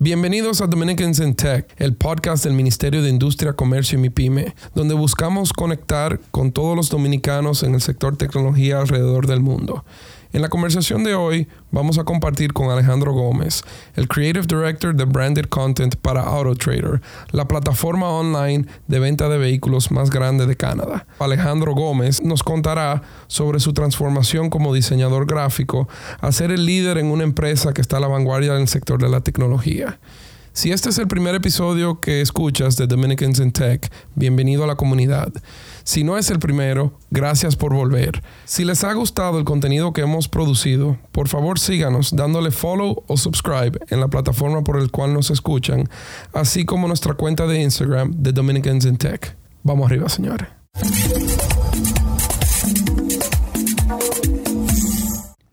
Bienvenidos a Dominicans in Tech, el podcast del Ministerio de Industria, Comercio y MIPYME, donde buscamos conectar con todos los dominicanos en el sector tecnología alrededor del mundo. En la conversación de hoy vamos a compartir con Alejandro Gómez, el Creative Director de Branded Content para AutoTrader, la plataforma online de venta de vehículos más grande de Canadá. Alejandro Gómez nos contará sobre su transformación como diseñador gráfico a ser el líder en una empresa que está a la vanguardia en el sector de la tecnología. Si este es el primer episodio que escuchas de Dominicans in Tech, bienvenido a la comunidad. Si no es el primero, gracias por volver. Si les ha gustado el contenido que hemos producido, por favor síganos dándole follow o subscribe en la plataforma por el cual nos escuchan, así como nuestra cuenta de Instagram de Dominicans in Tech. Vamos arriba, señores.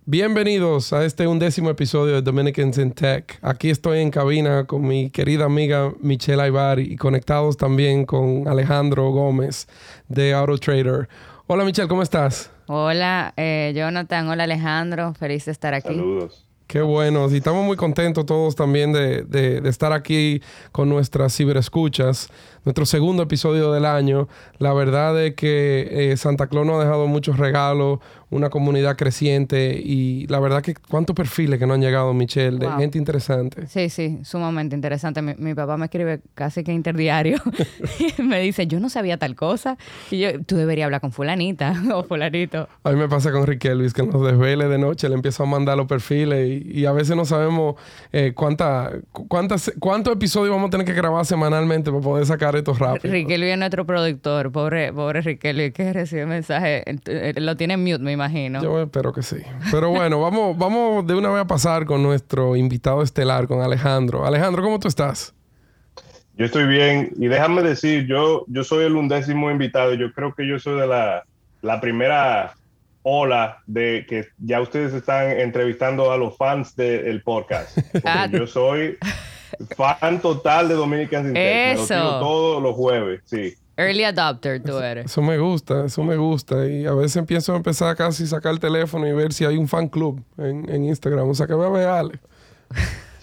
Bienvenidos a este undécimo episodio de Dominicans in Tech. Aquí estoy en cabina con mi querida amiga Michelle Aybar y conectados también con Alejandro Gómez de AutoTrader. Hola Michelle, ¿cómo estás? Hola, eh, Jonathan. Hola Alejandro. Feliz de estar aquí. Saludos. Qué bueno, y estamos muy contentos todos también de, de, de, estar aquí con nuestras ciberescuchas, nuestro segundo episodio del año. La verdad es que eh, Santa Claus nos ha dejado muchos regalos, una comunidad creciente y la verdad que cuántos perfiles que no han llegado, Michelle, de Wow. gente interesante. Sí, sí, sumamente interesante. Mi, mi papá me escribe casi que interdiario. y me dice, yo no sabía tal cosa. Y yo, tú deberías hablar con fulanita o fulanito. A mí me pasa con Rick Elvis que nos desvele de noche, le empiezo a mandar los perfiles y, y a veces no sabemos eh, cuánta, cu- cuántas, cuántos episodios vamos a tener que grabar semanalmente para poder sacar esto rápido. Riquelme es nuestro productor. Pobre, pobre Riquelme que recibe mensajes. eh, Lo tiene en mute, me imagino. Yo espero que sí. Pero bueno, vamos, vamos de una vez a pasar con nuestro invitado estelar, con Alejandro. Alejandro, ¿cómo tú estás? Yo estoy bien y déjame decir, yo, yo soy el undécimo invitado. Yo creo que yo soy de la, la primera ola de que ya ustedes están entrevistando a los fans del podcast. Porque Ah. yo soy fan total de Dominicans in Tech. Me lo Eso. tiro todos los jueves, sí. Early adopter tú eres. Eso me gusta, eso me gusta. Y a veces empiezo a empezar casi a sacar el teléfono y ver si hay un fan club en, en Instagram. O sea, que voy a ver a Ale.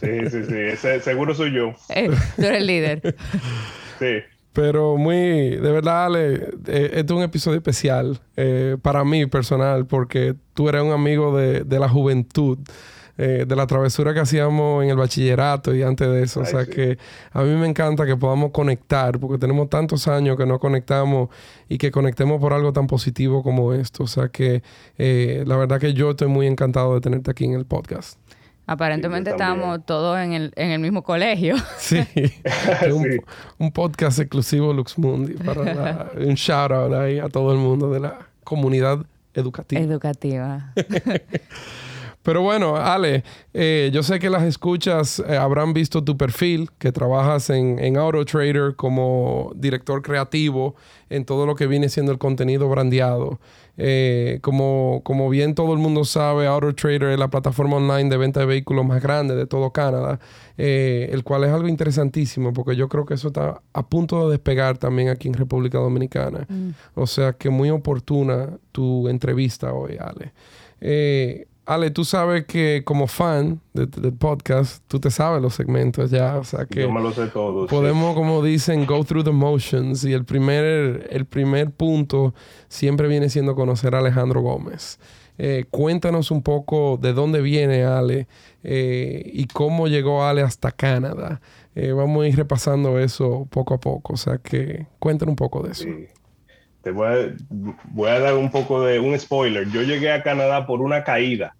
Sí, sí, sí. Ese seguro soy yo. Eh, tú eres el líder. Sí. Pero muy, de verdad, Ale, eh, este es un episodio especial eh, para mí personal, porque tú eres un amigo de, de la juventud, eh, de la travesura que hacíamos en el bachillerato y antes de eso. o sea sí. que a mí me encanta que podamos conectar, porque tenemos tantos años que no conectamos y que conectemos por algo tan positivo como esto. O sea que eh, la verdad que yo estoy muy encantado de tenerte aquí en el podcast. Aparentemente Sí, estábamos todos en el, en el mismo colegio. Sí, un, Sí. un podcast exclusivo Lux Mundi para la- un shout out ahí a todo el mundo de la comunidad educativa. Educativa. Pero bueno, Ale, eh, yo sé que las escuchas eh, habrán visto tu perfil, que trabajas en, en AutoTrader como director creativo en todo lo que viene siendo el contenido brandeado. Eh, como, como bien todo el mundo sabe, AutoTrader es la plataforma online de venta de vehículos más grande de todo Canadá, eh, el cual es algo interesantísimo porque yo creo que eso está a punto de despegar también aquí en República Dominicana. O sea que muy oportuna tu entrevista hoy, Ale. Eh, Ale, tú sabes que como fan de- del podcast, tú te sabes los segmentos ya, o sea que Yo me lo sé todo. sí. podemos, como dicen, go through the motions y el primer, el primer punto siempre viene siendo conocer a Alejandro Gómez. Eh, cuéntanos un poco de dónde viene Ale eh, y cómo llegó Ale hasta Canadá. Eh, vamos a ir repasando eso poco a poco, o sea que cuéntanos un poco de eso. Sí. Te voy a, voy a dar un poco de un spoiler. Yo llegué a Canadá por una caída,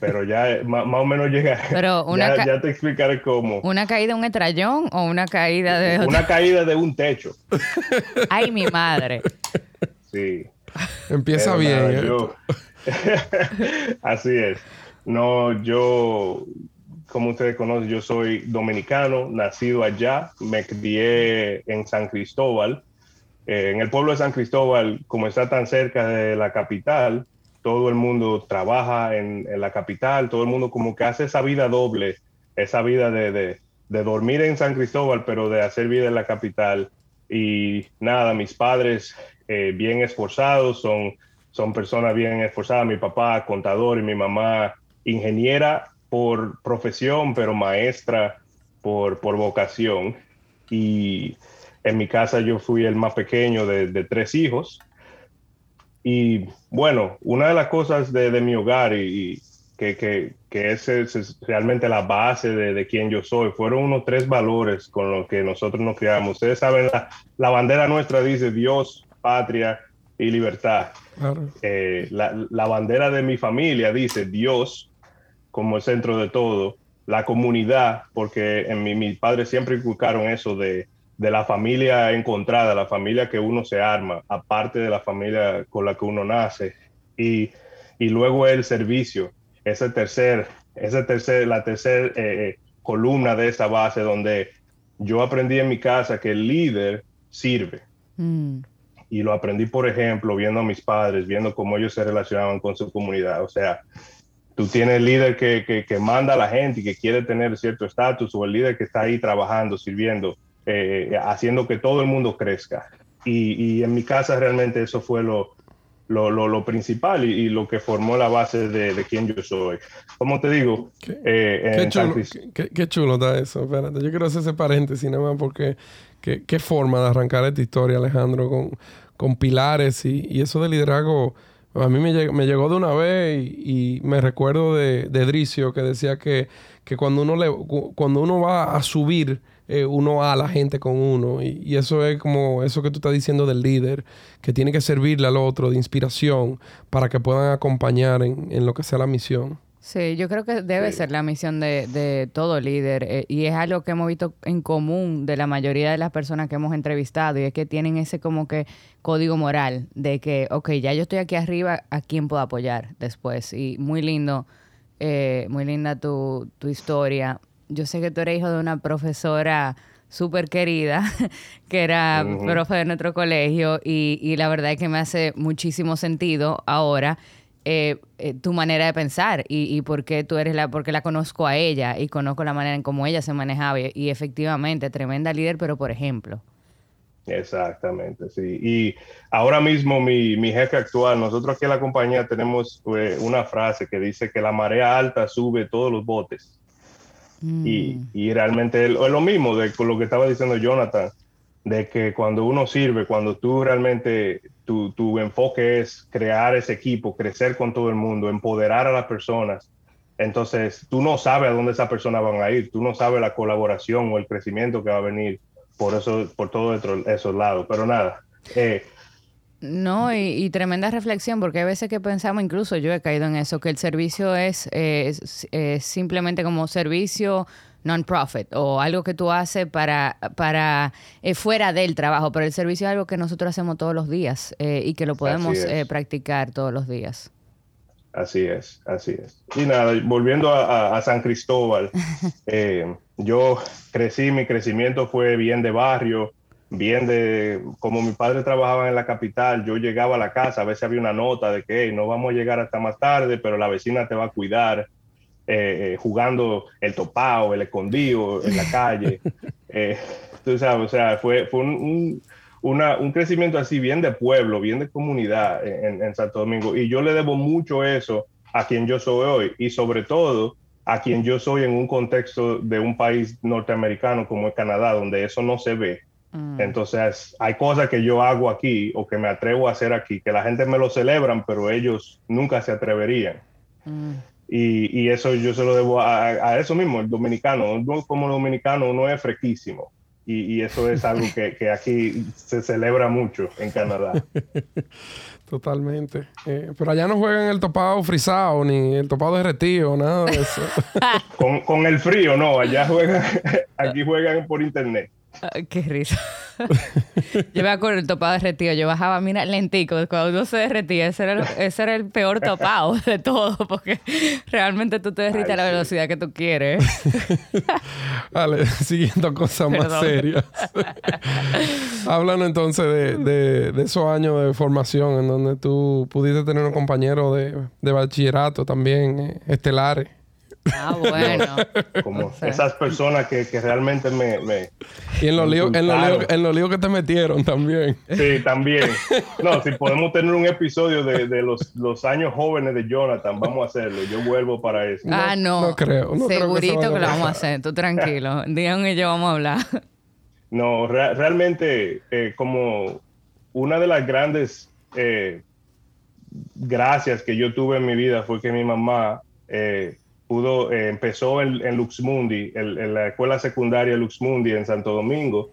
pero ya ma- más o menos llegué. Pero una ya, ya te explicaré cómo. ¿Una caída de un estrellón o una caída de... Una caída de un techo. Ay, mi madre. Sí. Empieza Pero bien. nada, ¿eh? yo- Así es. No, yo, como ustedes conocen, yo soy dominicano, nacido allá, me crié en San Cristóbal. Eh, en el pueblo de San Cristóbal, como está tan cerca de la capital, todo el mundo trabaja en, la capital, todo el mundo como que hace esa vida doble, esa vida de, de- de dormir en San Cristóbal, pero de hacer vida en la capital. Y nada, mis padres eh, bien esforzados, son, son personas bien esforzadas. Mi papá contador y mi mamá ingeniera por profesión, pero maestra por, por vocación y en mi casa yo fui el más pequeño de, tres hijos. Y bueno, una de las cosas de, mi hogar y, que, que, que es, es, realmente la base de, de quien yo soy, fueron unos tres valores con los que nosotros nos criamos. Ustedes saben, la, la bandera nuestra dice Dios, patria y libertad. Eh, la, la, bandera de mi familia dice Dios como el centro de todo, la comunidad, porque en mi, mis padres siempre inculcaron eso de, de, la familia encontrada, la familia que uno se arma, aparte de la familia con la que uno nace, y, y luego el servicio, ese tercer, ese tercer, la tercera eh, eh, columna de esa base donde yo aprendí en mi casa que el líder sirve. Mm y lo aprendí, por ejemplo, viendo a mis padres, viendo cómo ellos se relacionaban con su comunidad. O sea, tú tienes el líder que, que, manda a la gente y que quiere tener cierto estatus, o el líder que está ahí trabajando, sirviendo, eh, haciendo que todo el mundo crezca. Y, y, en mi casa realmente eso fue lo, lo, lo, principal y, lo que formó la base de, de quién yo soy. Como te digo, qué, eh, chulo, qué, chulo, está eso. Espérate, yo quiero hacer ese paréntesis nada más porque qué, forma de arrancar esta historia, Alejandro, con con pilares y, eso de liderazgo a mí me, llegó, de una vez y, me recuerdo de, de Dricio que decía que, cuando, uno le, cuando uno va a subir, eh, uno a la gente con uno. Y, eso es como eso que tú estás diciendo del líder, que tiene que servirle al otro de inspiración para que puedan acompañar en, en lo que sea la misión. Sí, yo creo que debe ser la misión de, de todo líder eh, y es algo que hemos visto en común de la mayoría de las personas que hemos entrevistado y es que tienen ese como que código moral de que, ok, ya yo estoy aquí arriba, ¿a quién puedo apoyar después? Y muy lindo, eh, muy linda tu, tu historia. Yo sé que tú eres hijo de una profesora súper querida, que era profe de nuestro colegio y, y la verdad es que me hace muchísimo sentido ahora eh, eh, tu manera de pensar y, y por qué tú eres la, porque la conozco a ella y conozco la manera en cómo ella se manejaba y, efectivamente, tremenda líder, pero por ejemplo. Exactamente, sí. Y ahora mismo mi, mi jefe actual, nosotros aquí en la compañía tenemos eh, una frase que dice que la marea alta sube todos los botes. Y, mm. y, realmente es lo mismo de con lo que estaba diciendo Jonathan de que cuando uno sirve, cuando tú realmente, tu, tu, enfoque es crear ese equipo, crecer con todo el mundo, empoderar a las personas, entonces tú no sabes a dónde esas personas van a ir, tú no sabes la colaboración o el crecimiento que va a venir por eso, por todos esos lados, pero nada. Eh, no, y, tremenda reflexión, porque hay veces que pensamos, incluso yo he caído en eso, que el servicio es, es simplemente como servicio non-profit o algo que tú haces para, para eh, fuera del trabajo, pero el servicio es algo que nosotros hacemos todos los días eh, y que lo podemos eh, practicar todos los días. Así es, así es. Y nada, volviendo a, San Cristóbal, yo crecí, mi crecimiento fue bien de barrio, bien de, como mi padre trabajaba en la capital, yo llegaba a la casa, a veces había una nota de que no vamos a llegar hasta más tarde, pero la vecina te va a cuidar. Eh, eh, jugando el topado, el escondido en la calle. Eh, tú sabes, o sea, fue, fue un, un, crecimiento así bien de pueblo, bien de comunidad en, en, Santo Domingo. Y yo le debo mucho eso a quien yo soy hoy y sobre todo a quien yo soy en un contexto de un país norteamericano como es Canadá, donde eso no se ve. Mm. Entonces, hay cosas que yo hago aquí o que me atrevo a hacer aquí, que la gente me lo celebran, pero ellos nunca se atreverían. Mm. Y, eso yo se lo debo a, eso mismo, el dominicano. como dominicano uno es fresquísimo. Y, eso es algo que, aquí se celebra mucho en Canadá. Totalmente. Eh, pero allá no juegan el topado frisado, ni el topado derretido, nada de eso. con, con el frío, no. Allá juegan, aquí juegan por internet. Qué risa. yo me acuerdo el topado derretido. Yo bajaba, mira, lentico. Cuando uno se derretía, ese era, el, ese era el peor topado de todo, porque realmente tú te derrites a la velocidad que tú quieres. vale, siguiendo cosas más serias. Hablando entonces de, de, esos años de formación en donde tú pudiste tener un compañero de, de bachillerato también, eh, estelares. Ah, bueno. como esas personas que, que realmente me, me, Y en los líos en los líos- en los líos que te metieron también. Sí, también. No, si podemos tener un episodio de, de los, los años jóvenes de Jonathan, vamos a hacerlo. Yo vuelvo para eso. ah, no. no creo, no creo que Segurito se que, lo vamos a hacer. Tú tranquilo. Dion y yo vamos a hablar. No, re- realmente, eh, como una de las grandes eh, gracias que yo tuve en mi vida fue que mi mamá eh, pudo, eh, empezó en, en Luxmundi, el- en la escuela secundaria Luxmundi en Santo Domingo,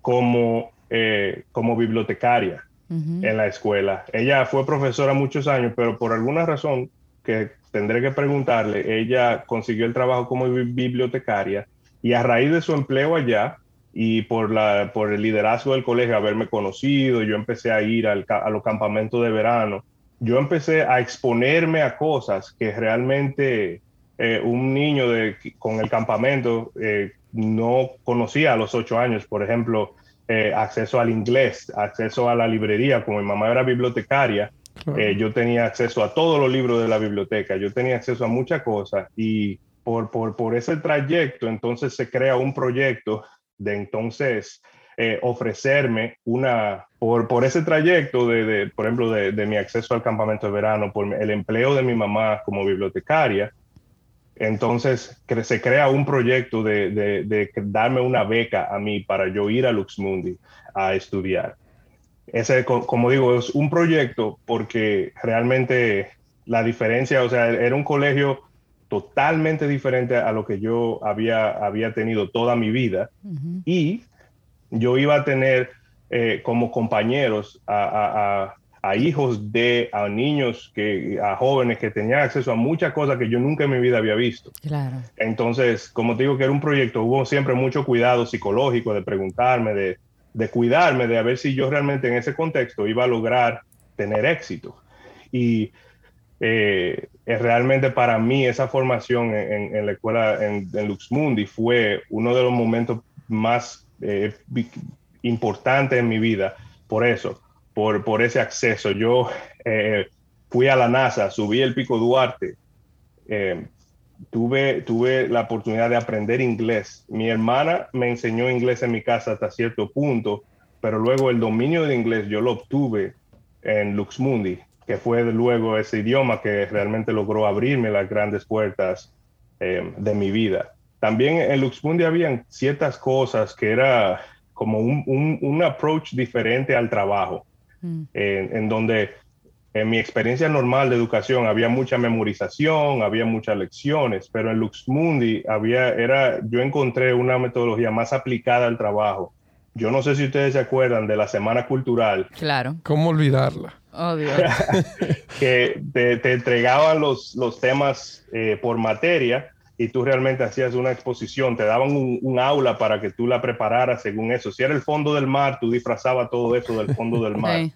como, eh, como bibliotecaria Ujú. en la escuela. Ella fue profesora muchos años, pero por alguna razón que tendré que preguntarle, ella consiguió el trabajo como bi- bibliotecaria y a raíz de su empleo allá y por, la, por el liderazgo del colegio, haberme conocido, yo empecé a ir al a los campamentos de verano, yo empecé a exponerme a cosas que realmente eh, un niño de, con el campamento eh, no conocía a los ocho años. Por ejemplo, eh, acceso al inglés, acceso a la librería. Como mi mamá era bibliotecaria, Claro. yo tenía acceso a todos los libros de la biblioteca, yo tenía acceso a muchas cosas y por, por, por ese trayecto entonces se crea un proyecto de entonces eh, ofrecerme una, por, por ese trayecto de, de, por ejemplo, de, de mi acceso al campamento de verano, por el empleo de mi mamá como bibliotecaria, entonces cre- se crea un proyecto de, de- de darme una beca a mí para yo ir a Luxmundi a estudiar. Ese, co- como digo, es un proyecto porque realmente la diferencia, o sea, era un colegio totalmente diferente a lo que yo había, había tenido toda mi vida y yo iba a tener eh, como compañeros a, a- a- a hijos de, a niños, que, a jóvenes que tenían acceso a muchas cosas que yo nunca en mi vida había visto. Claro. Entonces, como te digo que era un proyecto, hubo siempre mucho cuidado psicológico de preguntarme, de, de cuidarme, de a ver si yo realmente en ese contexto iba a lograr tener éxito. Y eh, realmente para mí esa formación en, en- la escuela en, en Luxmundi fue uno de los momentos más eh, importantes en mi vida. Por eso, por, por ese acceso. Yo eh, fui a la NASA, subí el Pico Duarte. eh, tuve, tuve la oportunidad de aprender inglés. Mi hermana me enseñó inglés en mi casa hasta cierto punto, pero luego el dominio de inglés yo lo obtuve en Luxmundi, que fue luego ese idioma que realmente logró abrirme las grandes puertas eh, de mi vida. También en Luxmundi habían ciertas cosas que era como un, un, un approach diferente al trabajo, Mm. en, en donde en mi experiencia normal de educación había mucha memorización, había muchas lecciones, pero en Luxmundi había, era, yo encontré una metodología más aplicada al trabajo. Yo no sé si ustedes se acuerdan de la Semana Cultural, Claro. ¿Cómo olvidarla? Oh, Dios. que te, te entregaban los, los temas eh, por materia y tú realmente hacías una exposición, te daban un, un aula para que tú la prepararas según eso. Si era el fondo del mar, tú disfrazabas todo eso del fondo del mar.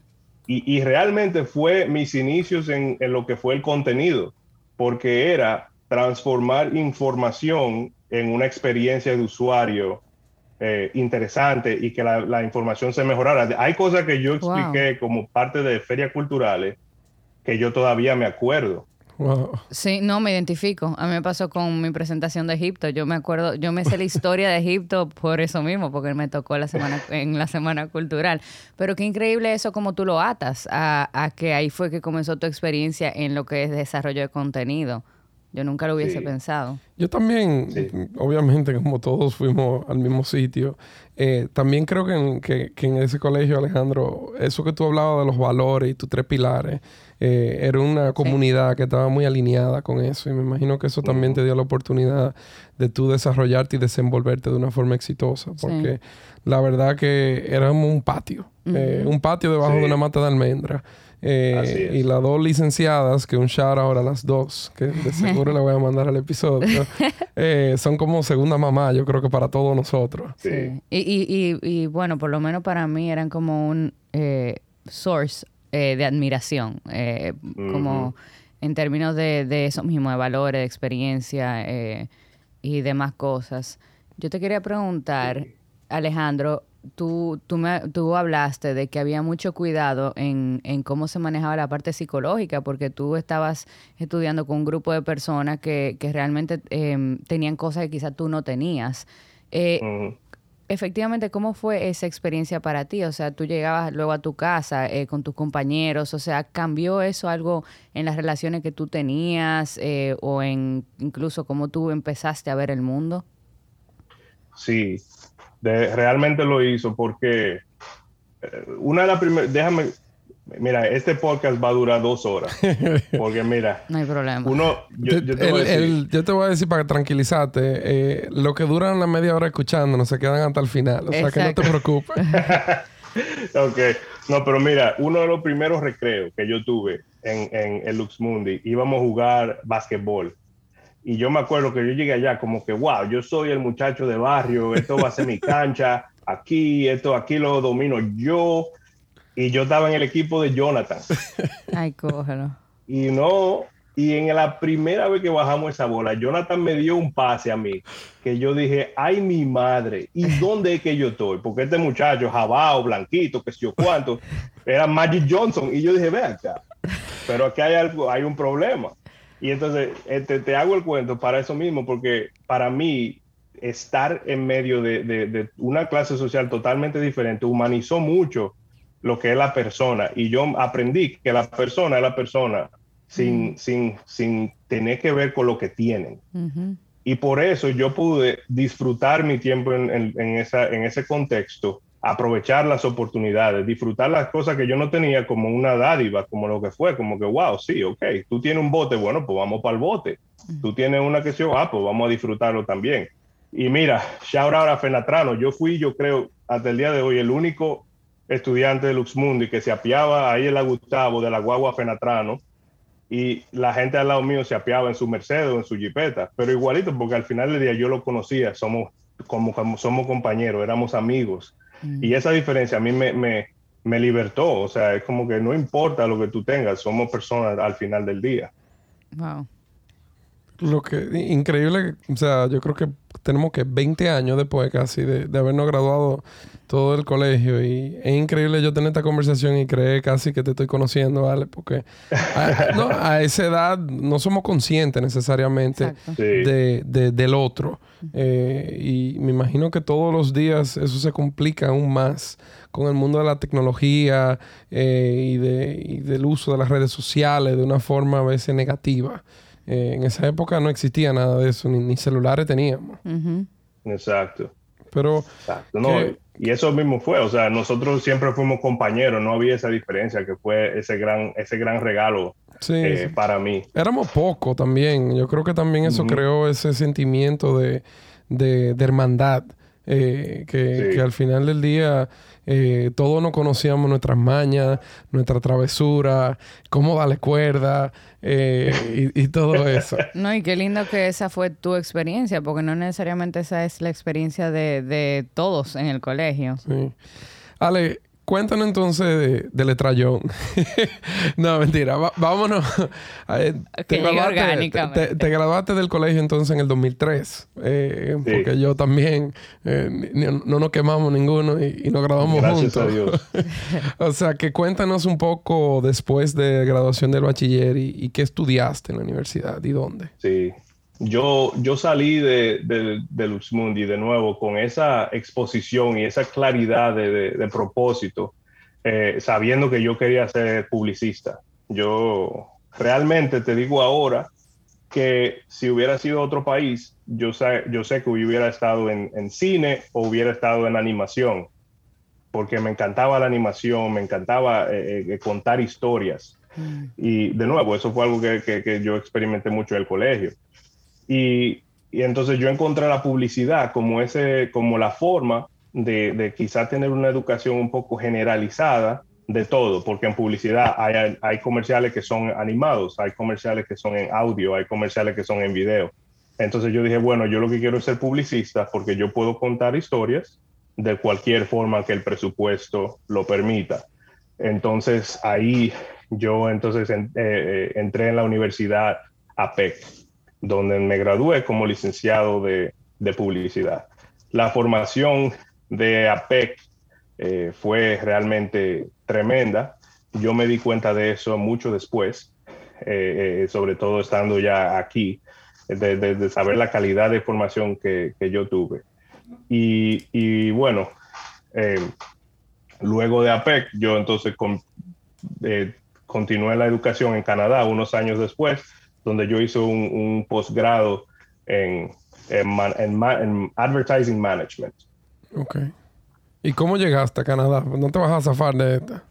Y, y realmente fue mis inicios en, en lo que fue el contenido, porque era transformar información en una experiencia de usuario eh, interesante y que la, la información se mejorara. Hay cosas que yo Wow. expliqué como parte de ferias culturales que yo todavía me acuerdo. Sí, no, me identifico. A mí me pasó con mi presentación de Egipto. Yo me acuerdo, yo me sé la historia de Egipto por eso mismo, porque me tocó la semana, en la semana cultural. Pero qué increíble eso como tú lo atas a, a que ahí fue que comenzó tu experiencia en lo que es desarrollo de contenido. Yo nunca lo hubiese Sí. pensado. Yo también, Sí. obviamente, como todos fuimos al mismo sitio, eh, también creo que en, que- que en ese colegio, Alejandro, eso que tú hablabas de los valores y tus tres pilares, eh, era una comunidad que estaba muy alineada con eso y me imagino que eso también te dio la oportunidad de tú desarrollarte y desenvolverte de una forma exitosa, porque la verdad que éramos un patio, eh, un patio debajo Sí. de una mata de almendra. Eh, y las dos licenciadas, que un shout ahora a las dos, que de seguro le voy a mandar al episodio, eh, son como segunda mamá, yo creo que para todos nosotros. Sí. Sí. Y, y, y, y, bueno, por lo menos para mí eran como un eh, source eh, de admiración, eh, como en términos de, de eso mismo, de valores, de experiencia eh, y demás cosas. Yo te quería preguntar, Alejandro, tú, tú, me, tú hablaste de que había mucho cuidado en, en, cómo se manejaba la parte psicológica, porque tú estabas estudiando con un grupo de personas que, que realmente em, tenían cosas que quizás tú no tenías. Eh, efectivamente, ¿cómo fue esa experiencia para ti? O sea, tú llegabas luego a tu casa eh, con tus compañeros, o sea, ¿cambió eso algo en las relaciones que tú tenías eh, o en incluso cómo tú empezaste a ver el mundo? Sí, realmente lo hizo porque eh, una de las primeras, déjame, Mira, este podcast va a durar dos horas. Porque mira. no hay problema. Uno, yo, te, voy a decir para tranquilizarte. Eh, lo que duran la media hora escuchando no se quedan hasta el final. O sea que no te preocupes. ok. No, pero mira, uno de los primeros recreos que yo tuve en, en el Luxmundi, íbamos a jugar básquetbol. Y yo me acuerdo que yo llegué allá como que, wow, yo soy el muchacho de barrio, esto va a ser mi cancha, aquí, esto, aquí lo domino yo y yo estaba en el equipo de Jonathan. Ay, cógelo. Y no, y en la primera vez que bajamos esa bola, Jonathan me dio un pase a mí, que yo dije, ay, mi madre, ¿y dónde es que yo estoy? Porque este muchacho, jabao, blanquito, que sé yo cuánto, era Magic Johnson. Y yo dije, ve acá, pero aquí hay algo, hay un problema. Y entonces este, te hago el cuento para eso mismo, porque para mí estar en medio de, de una clase social totalmente diferente humanizó mucho lo que es la persona. Y yo aprendí que la persona es la persona sin, sin, sin tener que ver con lo que tienen. Y por eso yo pude disfrutar mi tiempo en, en, esa, en ese contexto, aprovechar las oportunidades, disfrutar las cosas que yo no tenía como una dádiva, como lo que fue, como que, wow, sí, ok, tú tienes un bote, bueno, pues vamos para el bote. Tú tienes una que se ah, pues vamos a disfrutarlo también. Y mira, shout out a Fenatrano, yo fui, yo creo, hasta el día de hoy, el único estudiante de Luxmundi que se apiaba ahí en la Gustavo de la guagua Fenatrano y la gente al lado mío se apiaba en su Mercedes o en su Jeepeta, pero igualito porque al final del día yo lo conocía, somos como, somos compañeros, éramos amigos mm. y esa diferencia a mí me, me, me libertó, o sea, es como que no importa lo que tú tengas, somos personas al final del día. Wow. Lo que increíble, o sea, yo creo que tenemos que 20 años después casi de, de habernos graduado todo el colegio y es increíble yo tener esta conversación y creer casi que te estoy conociendo, ¿vale? Porque a, esa edad no somos conscientes necesariamente de, del otro. Eh, y me imagino que todos los días eso se complica aún más con el mundo de la tecnología eh, y, de, y del uso de las redes sociales de una forma a veces negativa. Eh, en esa época no existía nada de eso, ni, celulares teníamos. Exacto. Pero... y eso mismo fue, o sea, nosotros siempre fuimos compañeros, no había esa diferencia, que fue ese gran, ese gran regalo eh, para mí. Éramos poco también, yo creo que también eso creó ese sentimiento de, de, hermandad, eh, que, al final del día eh, todos nos conocíamos nuestras mañas, nuestra travesura, cómo darle cuerda eh, y, todo eso. No, y qué lindo que esa fue tu experiencia, porque no necesariamente esa es la experiencia de, de todos en el colegio. Sí. Ale, Cuéntanos entonces de, de Letrayón. no, mentira. vámonos. te, graduaste, te, graduaste, del colegio entonces en el 2003. Eh, porque yo también eh, no nos quemamos ninguno y, nos graduamos Gracias A Dios. o sea, que cuéntanos un poco después de graduación del bachiller y, y qué estudiaste en la universidad y dónde. Sí, yo, yo salí de, de, de Luxmundi de nuevo con esa exposición y esa claridad de, propósito, eh, sabiendo que yo quería ser publicista. Yo realmente te digo ahora que si hubiera sido otro país, yo sé, yo sé que hubiera estado en, cine o hubiera estado en animación, porque me encantaba la animación, me encantaba eh, eh, contar historias. Mm. Y de nuevo, eso fue algo que, que, que yo experimenté mucho en el colegio. Y, entonces yo encontré la publicidad como, ese, como la forma de, de quizás tener una educación un poco generalizada de todo, porque en publicidad hay, hay, comerciales que son animados, hay comerciales que son en audio, hay comerciales que son en video. Entonces yo dije, bueno, yo lo que quiero es ser publicista porque yo puedo contar historias de cualquier forma que el presupuesto lo permita. Entonces ahí yo entonces eh, eh, entré en la universidad APEC, donde me gradué como licenciado de, publicidad. La formación de APEC eh, fue realmente tremenda. Yo me di cuenta de eso mucho después, sobre todo estando ya aquí, de, saber la calidad de formación que, yo tuve. Y, bueno, luego de APEC, yo entonces continué la educación en Canadá unos años después, donde yo hice un, posgrado en, en, Advertising Management. Ok. ¿Y cómo llegaste a Canadá? ¿No te vas a zafar de esta?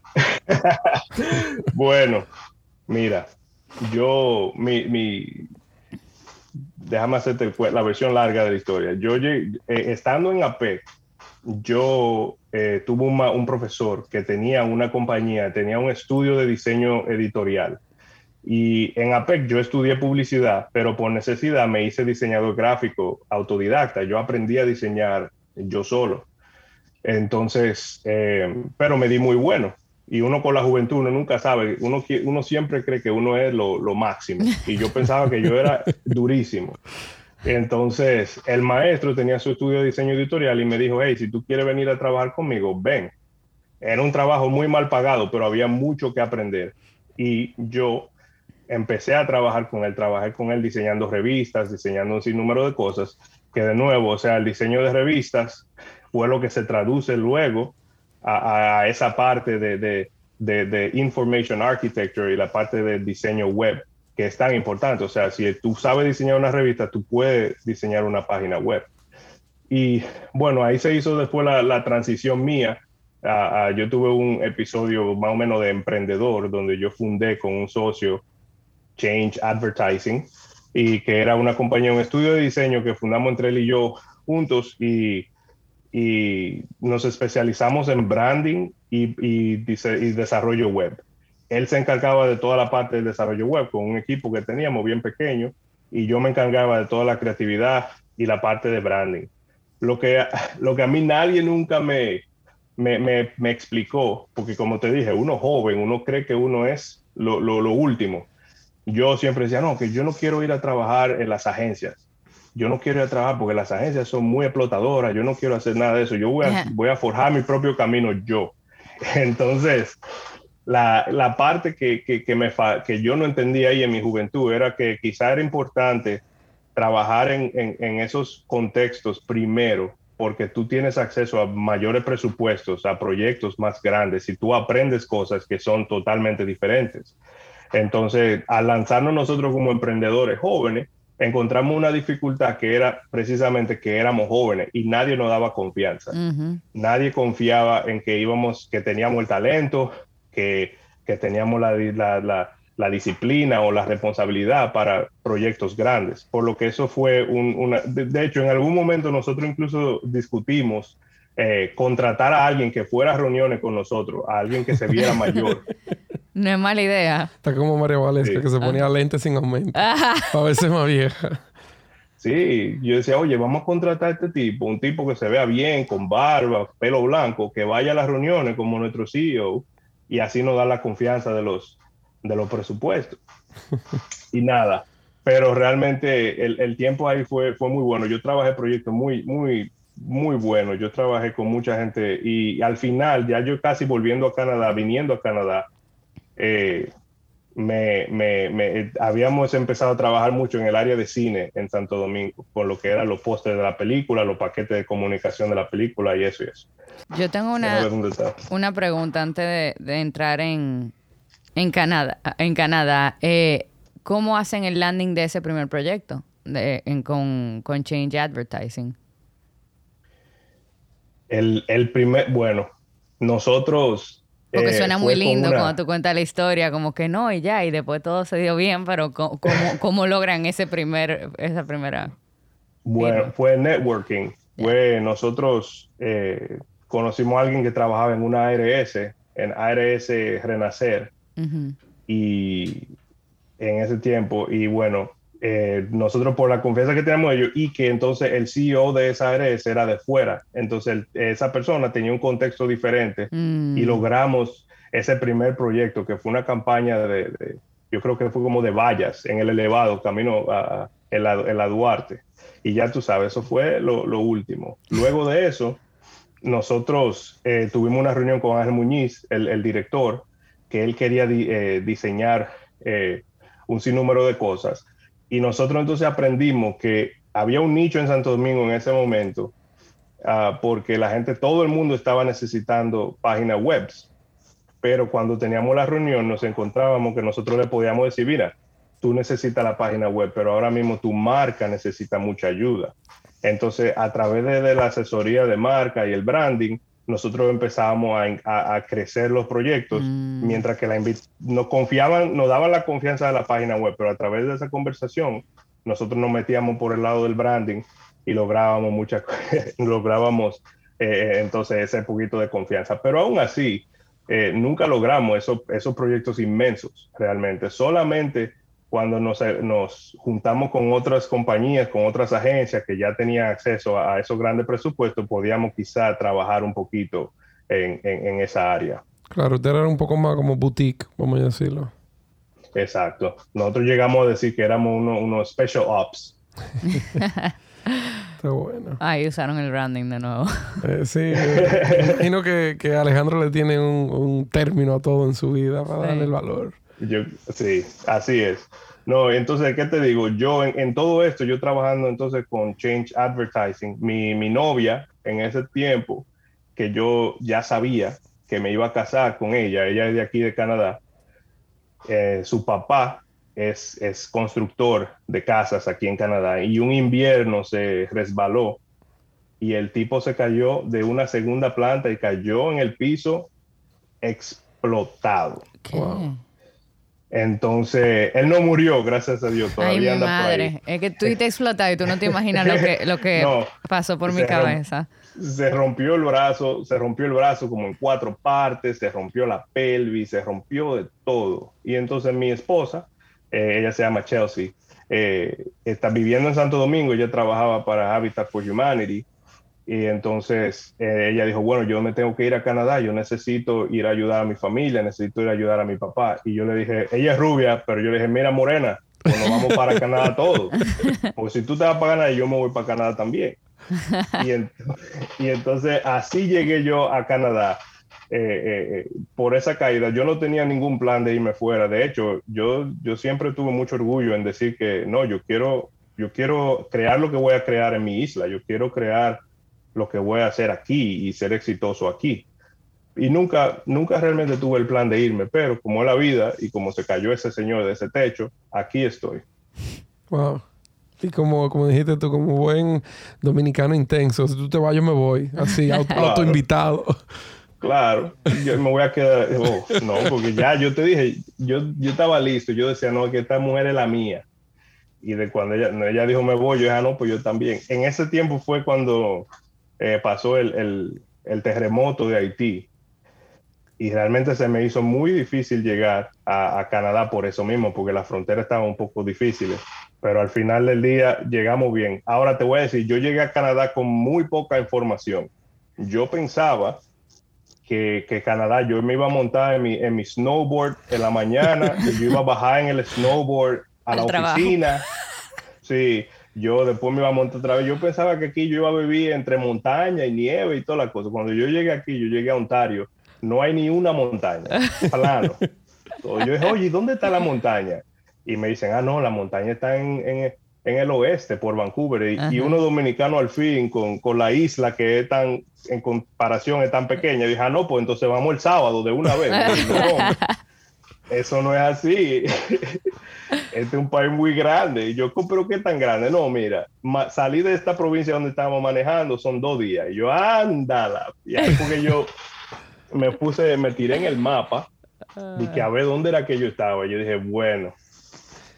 bueno, mira, yo, mi, mi, déjame hacerte la versión larga de la historia. Yo eh, estando en APEC, yo eh, tuve un, profesor que tenía una compañía, tenía un estudio de diseño editorial. Y en APEC yo estudié publicidad, pero por necesidad me hice diseñador gráfico autodidacta. Yo aprendí a diseñar yo solo. Entonces, eh, pero me di muy bueno. Y uno con la juventud, uno nunca sabe, uno, uno siempre cree que uno es lo, lo máximo. Y yo pensaba que yo era durísimo. Entonces, el maestro tenía su estudio de diseño editorial y me dijo, hey, si tú quieres venir a trabajar conmigo, ven. Era un trabajo muy mal pagado, pero había mucho que aprender. Y yo empecé a trabajar con él, trabajé con él diseñando revistas, diseñando un sinnúmero de cosas, que de nuevo, o sea, el diseño de revistas fue lo que se traduce luego a, esa parte de, de, de information architecture y la parte del diseño web que es tan importante. O sea, si tú sabes diseñar una revista, tú puedes diseñar una página web. Y bueno, ahí se hizo después la, transición mía. yo tuve un episodio más o menos de emprendedor donde yo fundé con un socio Change Advertising y que era una compañía, un estudio de diseño que fundamos entre él y yo juntos y, y nos especializamos en branding y, y desarrollo web él se encargaba de toda la parte del desarrollo web con un equipo que teníamos bien pequeño y yo me encargaba de toda la creatividad y la parte de branding. Lo que, lo que a mí nadie nunca me, me, me, explicó, porque como te dije, uno joven, uno cree que uno es lo, lo, lo, último. Yo siempre decía, no, que yo no quiero ir a trabajar en las agencias. Yo no quiero ir a trabajar porque las agencias son muy explotadoras. Yo no quiero hacer nada de eso. Yo voy a, voy a forjar mi propio camino yo. Entonces, la, la parte que, que, que, me que yo no entendía ahí en mi juventud era que quizá era importante trabajar en, en, esos contextos primero, porque tú tienes acceso a mayores presupuestos, a proyectos más grandes y tú aprendes cosas que son totalmente diferentes. Entonces, al lanzarnos nosotros como emprendedores jóvenes, encontramos una dificultad que era precisamente que éramos jóvenes y nadie nos daba confianza. Nadie confiaba en que íbamos, que teníamos el talento, que, teníamos la, disciplina o la responsabilidad para proyectos grandes. Por lo que eso fue un, una... De, hecho, en algún momento nosotros incluso discutimos eh, contratar a alguien que fuera a reuniones con nosotros, a alguien que se viera mayor. No es mala idea. Está como María Valesca, que se ponía lentes sin aumento. a veces más vieja. Sí, yo decía, oye, vamos a contratar a este tipo, un tipo que se vea bien, con barba, pelo blanco, que vaya a las reuniones como nuestro CEO y así nos da la confianza de los, de los presupuestos. y nada, pero realmente el, tiempo ahí fue, fue muy bueno. Yo trabajé proyectos muy, muy, muy buenos. Yo trabajé con mucha gente y, al final, ya yo casi volviendo a Canadá, viniendo a Canadá, eh, me, me, habíamos empezado a trabajar mucho en el área de cine en Santo Domingo, con lo que eran los pósteres de la película, los paquetes de comunicación de la película y eso y eso. Yo tengo una, una pregunta antes de, entrar en, en Canadá. En Canadá eh, ¿Cómo hacen el landing de ese primer proyecto con, con Change Advertising? El, el primer, bueno, nosotros porque eh, suena muy lindo cuando tú cuentas la historia, como que no, y ya, y después todo se dio bien, pero ¿cómo, cómo, logran ese primer, esa primera? Bueno, fue networking. Fue nosotros eh, conocimos a alguien que trabajaba en una ARS, en ARS Renacer, y en ese tiempo, y bueno, eh, nosotros por la confianza que teníamos ellos y que entonces el CEO de esa ARS era de fuera, entonces esa persona tenía un contexto diferente y mm. logramos ese primer proyecto que fue una campaña de, yo creo que fue como de vallas en el elevado camino a, en, la, Duarte y ya tú sabes, eso fue lo, último. Luego de eso, nosotros eh, tuvimos una reunión con Ángel Muñiz, el, director, que él quería eh, diseñar eh, un sinnúmero de cosas. Y nosotros entonces aprendimos que había un nicho en Santo Domingo en ese momento, ah, porque la gente, todo el mundo estaba necesitando páginas web. Pero cuando teníamos la reunión nos encontrábamos que nosotros le podíamos decir, mira, tú necesitas la página web, pero ahora mismo tu marca necesita mucha ayuda. Entonces, a través de, la asesoría de marca y el branding, nosotros empezábamos a, crecer los proyectos, mm. mientras que la nos confiaban, nos daban la confianza de la página web, pero a través de esa conversación, nosotros nos metíamos por el lado del branding y lográbamos muchas lográbamos eh, eh, entonces ese poquito de confianza. Pero aún así, eh, nunca logramos esos, esos proyectos inmensos realmente. Solamente cuando nos, nos, juntamos con otras compañías, con otras agencias que ya tenían acceso a, esos grandes presupuestos, podíamos quizá trabajar un poquito en, en, esa área. Claro, usted era un poco más como boutique, vamos a decirlo. Exacto. Nosotros llegamos a decir que éramos unos uno special ops. Está bueno. Ahí usaron el branding de nuevo. Eh, sí, eh, imagino que, que, Alejandro le tiene un, un, término a todo en su vida para darle el valor. Yo, sí, así es. No, entonces, ¿qué te digo? Yo en, todo esto, yo trabajando entonces con Change Advertising, mi, mi, novia en ese tiempo, que yo ya sabía que me iba a casar con ella, ella es de aquí de Canadá, eh, su papá es, es constructor de casas aquí en Canadá y un invierno se resbaló y el tipo se cayó de una segunda planta y cayó en el piso explotado. Entonces, él no murió, gracias a Dios. Todavía Ay, mi madre. Es que tú te explotado y tú no te imaginas lo que, lo que pasó por mi cabeza. se rompió el brazo, se rompió el brazo como en cuatro partes, se rompió la pelvis, se rompió de todo. Y entonces mi esposa, eh, ella se llama Chelsea, eh, está viviendo en Santo Domingo, ella trabajaba para Habitat for Humanity y entonces eh, ella dijo, bueno, yo me tengo que ir a Canadá, yo necesito ir a ayudar a mi familia, necesito ir a ayudar a mi papá. Y yo le dije, ella es rubia, pero yo le dije, mira, morena, pues nos vamos para Canadá todos. Porque si tú te vas para Canadá, yo me voy para Canadá también. Y, entonces así llegué yo a Canadá. Eh, eh, por esa caída, yo no tenía ningún plan de irme fuera. De hecho, yo, yo siempre tuve mucho orgullo en decir que no, yo quiero, yo quiero crear lo que voy a crear en mi isla. Yo quiero crear lo que voy a hacer aquí y ser exitoso aquí. Y nunca, nunca realmente tuve el plan de irme, pero como es la vida y como se cayó ese señor de ese techo, aquí estoy. Wow. Y como, como dijiste tú, como buen dominicano intenso, si tú te vas, yo me voy, así, auto, autoinvitado. Claro, yo me voy a quedar, oh, no, porque ya yo te dije, yo, yo estaba listo, yo decía, no, que esta mujer es la mía. Y de cuando ella, ella dijo, me voy, yo dije, ah, no, pues yo también. En ese tiempo fue cuando eh, pasó el, terremoto de Haití y realmente se me hizo muy difícil llegar a, Canadá por eso mismo, porque las fronteras estaban un poco difíciles, pero al final del día llegamos bien. Ahora te voy a decir, yo llegué a Canadá con muy poca información. Yo pensaba que, Canadá, yo me iba a montar en mi, en mi snowboard en la mañana, y yo iba a bajar en el snowboard a la oficina. Sí, yo después me iba a montar otra vez. Yo pensaba que aquí yo iba a vivir entre montaña y nieve y todas las cosas. Cuando yo llegué aquí, yo llegué a Ontario, no hay ni una montaña, plano. yo dije, oye, ¿dónde está la montaña? Y me dicen, ah, no, la montaña está en, en, en el oeste, por Vancouver. Y, uno dominicano al fin, con, con, la isla que es tan, en comparación, es tan pequeña. dije, ah, no, pues entonces vamos el sábado de una vez. eso no es así. este es un país muy grande. Y yo, pero ¿qué tan grande? No, mira, salí de esta provincia donde estábamos manejando, son dos días. Y yo, ándala. Y ahí porque yo me puse, me tiré en el mapa y que a ver dónde era que yo estaba. Y yo dije, bueno,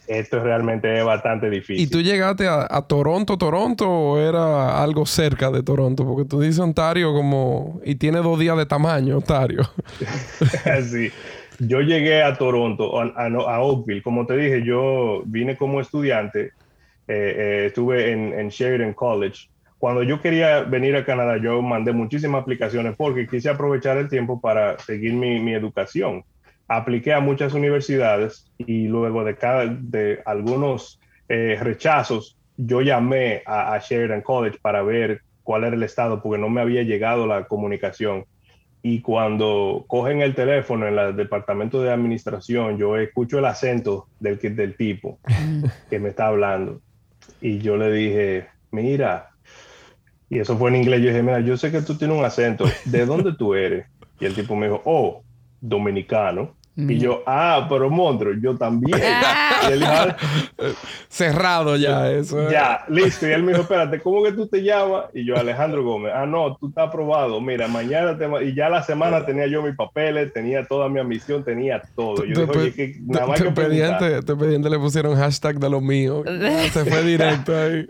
esto realmente es bastante difícil. ¿Y tú llegaste a, a, Toronto, Toronto o era algo cerca de Toronto? Porque tú dices Ontario como... Y tiene dos días de tamaño, Ontario. sí. Yo llegué a Toronto, a, Oakville. Como te dije, yo vine como estudiante. Eh, eh, estuve en, Sheridan College. Cuando yo quería venir a Canadá, yo mandé muchísimas aplicaciones porque quise aprovechar el tiempo para seguir mi, educación. Apliqué a muchas universidades y luego de, cada, de algunos eh, rechazos, yo llamé a, a Sheridan College para ver cuál era el estado, porque no me había llegado la comunicación. Y cuando cogen el teléfono en el departamento de administración, yo escucho el acento del, del tipo que me está hablando. Y yo le dije, mira, y eso fue en inglés, yo dije, mira, yo sé que tú tienes un acento, ¿de dónde tú eres? Y el tipo me dijo, oh, dominicano. Y yo, ah, pero monstruo, yo también. Ah. Cerrado ya eso. Ya, listo. Y él me dijo, espérate, ¿cómo que tú te llamas? Y yo, Alejandro Gómez. Ah, no, tú estás aprobado. Mira, mañana te... Y ya la semana tenía yo mis papeles, tenía toda mi admisión, tenía todo. Yo dije, oye, que nada más que pendiente, te pendiente le pusieron hashtag de lo mío. Se fue directo ahí.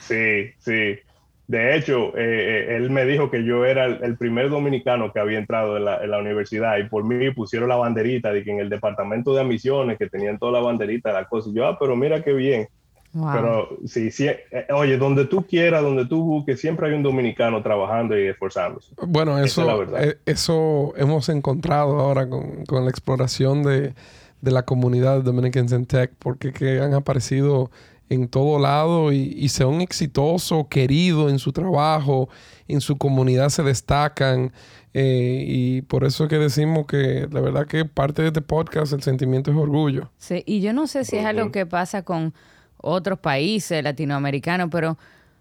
Sí, sí. De hecho, eh, eh, él me dijo que yo era el, primer dominicano que había entrado en la, universidad y por mí pusieron la banderita de que en el departamento de admisiones que tenían toda la banderita, la cosa. Y yo, ah, pero mira qué bien. Pero sí, sí, eh, oye, donde tú quieras, donde tú busques, siempre hay un dominicano trabajando y esforzándose. Bueno, eso, eso hemos encontrado ahora con, con la exploración de, de, la comunidad de Dominicans in Tech, porque que han aparecido en todo lado y, y son exitosos, queridos en su trabajo, en su comunidad se destacan. Eh, y por eso es que decimos que la verdad que parte de este podcast el sentimiento es orgullo. Sí, y yo no sé si es algo que pasa con otros países latinoamericanos, pero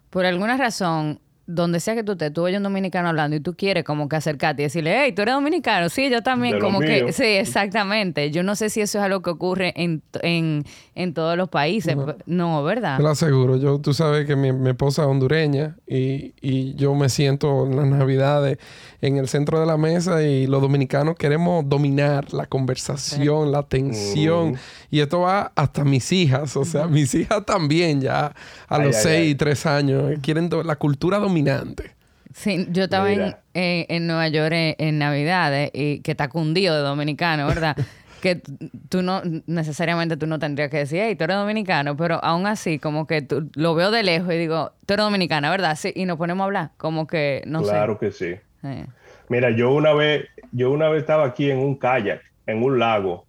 por alguna razón donde sea que tú estés, tú oyes un dominicano hablando y tú quieres como que acercarte y decirle, hey, tú eres dominicano, sí, yo también, como que, sí, exactamente. Yo no sé si eso es algo que ocurre en, en, en todos los países, no, ¿verdad? Te lo aseguro, yo, tú sabes que mi, mi esposa es hondureña y, y, yo me siento en las navidades en el centro de la mesa y los dominicanos queremos dominar la conversación, la atención mm. y esto va hasta mis hijas, o sea, mis hijas también ya a los seis y tres años quieren la cultura dominicana Sí, yo estaba en, en, Nueva York en, Navidades y que está cundido de dominicano, ¿verdad? que tú no, necesariamente tú no tendrías que decir, hey, tú eres dominicano, pero aún así, como que tú, lo veo de lejos y digo, tú eres dominicana, ¿verdad? Sí, y nos ponemos a hablar, como que, no sé. Claro que sí. Mira, yo una vez, yo una vez estaba aquí en un kayak, en un lago,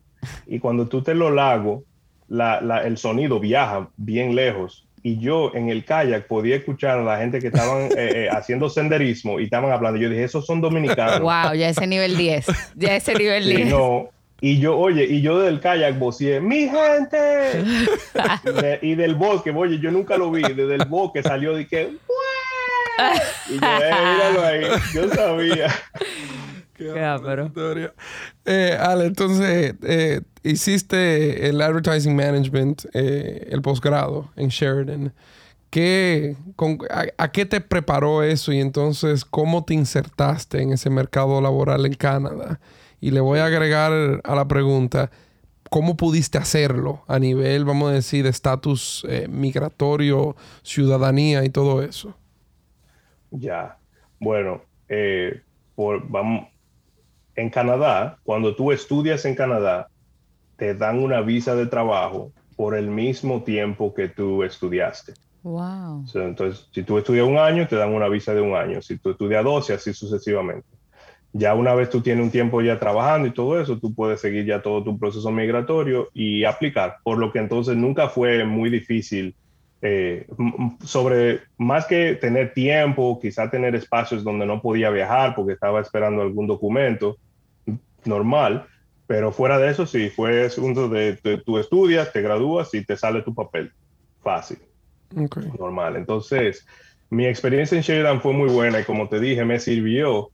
y cuando tú te lo lago, la, la, el sonido viaja bien lejos y yo en el kayak podía escuchar a la gente que estaban eh, eh, haciendo senderismo y estaban hablando. Yo dije, esos son dominicanos. Wow, ya ese nivel 10. Ya ese nivel 10. Y no, y yo, oye, y yo del kayak vocié, ¡mi gente! y del bosque, oye, yo nunca lo vi, desde el bosque salió de que, y yo, eh, míralo ahí, yo sabía. Qué eh, Ale, entonces, eh, hiciste el Advertising Management, eh, el posgrado en Sheridan. ¿Qué, a, qué te preparó eso y entonces cómo te insertaste en ese mercado laboral en Canadá? Y le voy a agregar a la pregunta, ¿cómo pudiste hacerlo a nivel, vamos a decir, de estatus migratorio, ciudadanía y todo eso? Ya, bueno, por, vamos, en Canadá, cuando tú estudias en Canadá, te dan una visa de trabajo por el mismo tiempo que tú estudiaste. Wow. entonces, si tú estudias un año, te dan una visa de un año. Si tú estudias 12, así sucesivamente. Ya una vez tú tienes un tiempo ya trabajando y todo eso, tú puedes seguir ya todo tu proceso migratorio y aplicar. Por lo que entonces nunca fue muy difícil eh, sobre más que tener tiempo, quizá tener espacios donde no podía viajar porque estaba esperando algún documento, normal, pero fuera de eso sí, fue asunto de, tú estudias, te gradúas y te sale tu papel. Fácil. Normal. Entonces, mi experiencia en Sheridan fue muy buena y como te dije, me sirvió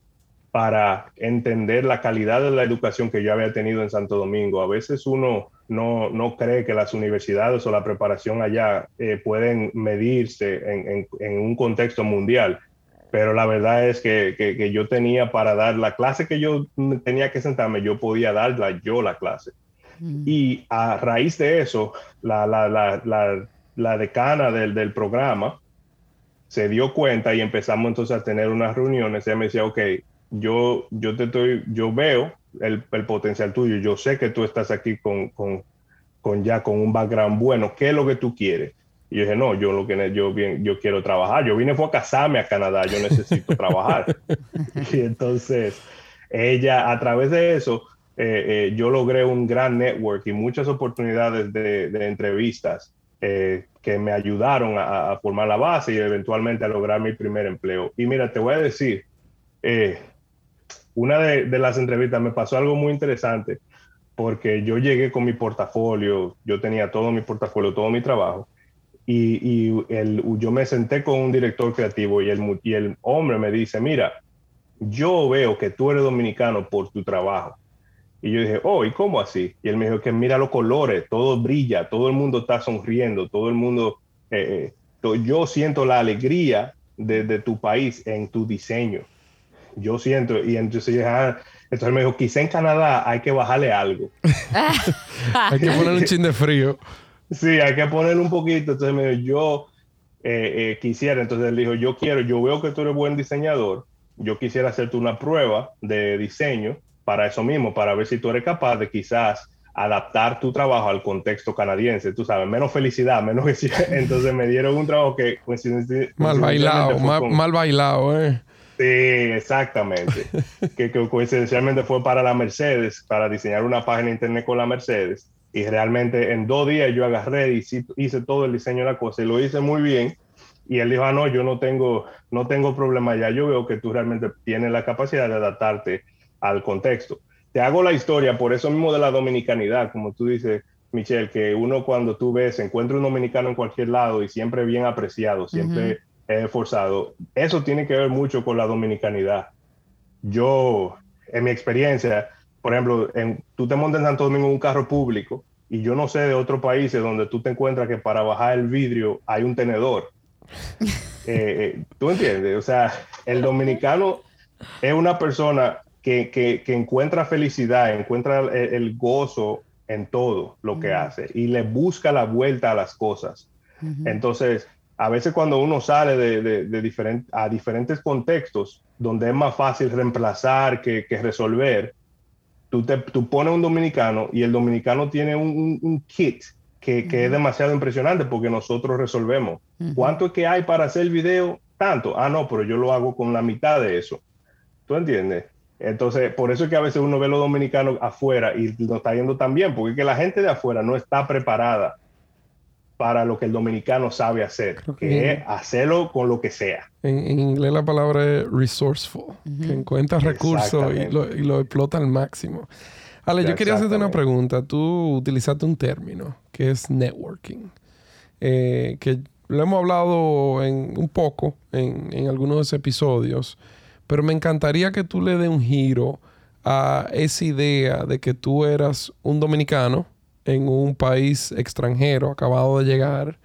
para entender la calidad de la educación que yo había tenido en Santo Domingo. A veces uno no, no cree que las universidades o la preparación allá eh, pueden medirse en, en, un contexto mundial pero la verdad es que, que, yo tenía para dar la clase que yo tenía que sentarme, yo podía darla yo la clase. Mm. Y a raíz de eso, la, la, la, la decana del, del, programa se dio cuenta y empezamos entonces a tener unas reuniones. Ella me decía, ok, yo, yo te estoy, yo veo el, el potencial tuyo, yo sé que tú estás aquí con, con, con ya con un background bueno, ¿qué es lo que tú quieres? Y yo dije, no, yo lo que yo yo quiero trabajar. Yo vine fue a casarme a Canadá, yo necesito trabajar. y entonces, ella, a través de eso, eh, eh, yo logré un gran network y muchas oportunidades de, entrevistas eh, que me ayudaron a, formar la base y eventualmente a lograr mi primer empleo. Y mira, te voy a decir, eh, una de, las entrevistas me pasó algo muy interesante porque yo llegué con mi portafolio, yo tenía todo mi portafolio, todo mi trabajo, y, el, yo me senté con un director creativo y el, y el hombre me dice, mira, yo veo que tú eres dominicano por tu trabajo. Y yo dije, oh, ¿y cómo así? Y él me dijo que mira los colores, todo brilla, todo el mundo está sonriendo, todo el mundo, eh, eh, yo siento la alegría de, tu país en tu diseño. Yo siento, y entonces, ah, entonces me dijo, quizá en Canadá hay que bajarle algo. hay que ponerle un chin de frío. Sí, hay que ponerle un poquito. Entonces me dijo, yo eh, quisiera, entonces él dijo, yo quiero, yo veo que tú eres buen diseñador, yo quisiera hacerte una prueba de diseño para eso mismo, para ver si tú eres capaz de quizás adaptar tu trabajo al contexto canadiense, tú sabes, menos felicidad, menos que entonces me dieron un trabajo que mal bailado, mal, bailado, eh. Sí, exactamente. que, coincidencialmente fue para la Mercedes, para diseñar una página internet con la Mercedes. Y realmente en dos días yo agarré y hice todo el diseño de la cosa y lo hice muy bien. Y él dijo, ah, no, yo no tengo, no tengo problema ya. Yo veo que tú realmente tienes la capacidad de adaptarte al contexto. Te hago la historia por eso mismo de la dominicanidad, como tú dices, Michelle, que uno cuando tú ves, encuentra un dominicano en cualquier lado y siempre bien apreciado, siempre esforzado, eso tiene que ver mucho con la dominicanidad. Yo, en mi experiencia, por ejemplo, en, tú te montas en Santo Domingo en un carro público y yo no sé de otros países donde tú te encuentras que para bajar el vidrio hay un tenedor. Eh, eh, ¿Tú entiendes? O sea, el dominicano es una persona que, encuentra felicidad, encuentra el, gozo en todo lo que hace y le busca la vuelta a las cosas. Entonces, a veces cuando uno sale de, a diferentes contextos donde es más fácil reemplazar que, resolver, tú, te, tú pones un dominicano y el dominicano tiene un, kit que, es demasiado impresionante porque nosotros resolvemos. ¿Cuánto es que hay para hacer el video? Tanto. Ah, no, pero yo lo hago con la mitad de eso. ¿Tú entiendes? Entonces, por eso es que a veces uno ve a los dominicanos afuera y no está yendo tan bien, porque es que la gente de afuera no está preparada para lo que el dominicano sabe hacer, que es hacerlo con lo que sea. En, inglés la palabra es resourceful, que encuentra recursos y lo, explota al máximo. Ale, yo quería hacerte una pregunta. Tú utilizaste un término que es networking, eh, que lo hemos hablado en, un poco en, en algunos episodios. Pero me encantaría que tú le des un giro a esa idea de que tú eras un dominicano en un país extranjero, acabado de llegar,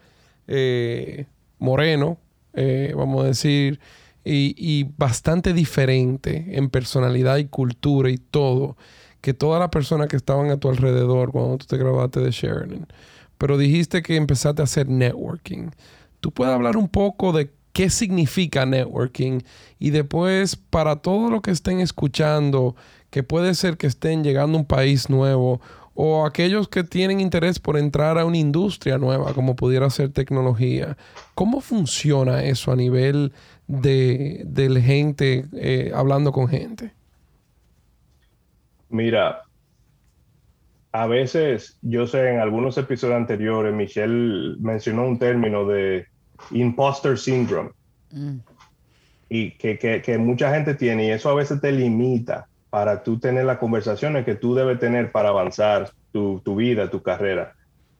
eh, moreno, eh, vamos a decir, y, bastante diferente en personalidad y cultura y todo, que todas las personas que estaban a tu alrededor cuando tú te grabaste de Sheridan. Pero dijiste que empezaste a hacer networking. ¿Tú puedes hablar un poco de qué significa networking y después para todos los que estén escuchando, que puede ser que estén llegando a un país nuevo o aquellos que tienen interés por entrar a una industria nueva como pudiera ser tecnología, ¿cómo funciona eso a nivel de, gente eh, hablando con gente? Mira, a veces, yo sé, en algunos episodios anteriores, Michelle mencionó un término de imposter syndrome. Mm. Y que, mucha gente tiene, y eso a veces te limita para tú tener las conversaciones que tú debes tener para avanzar tu, vida, tu carrera.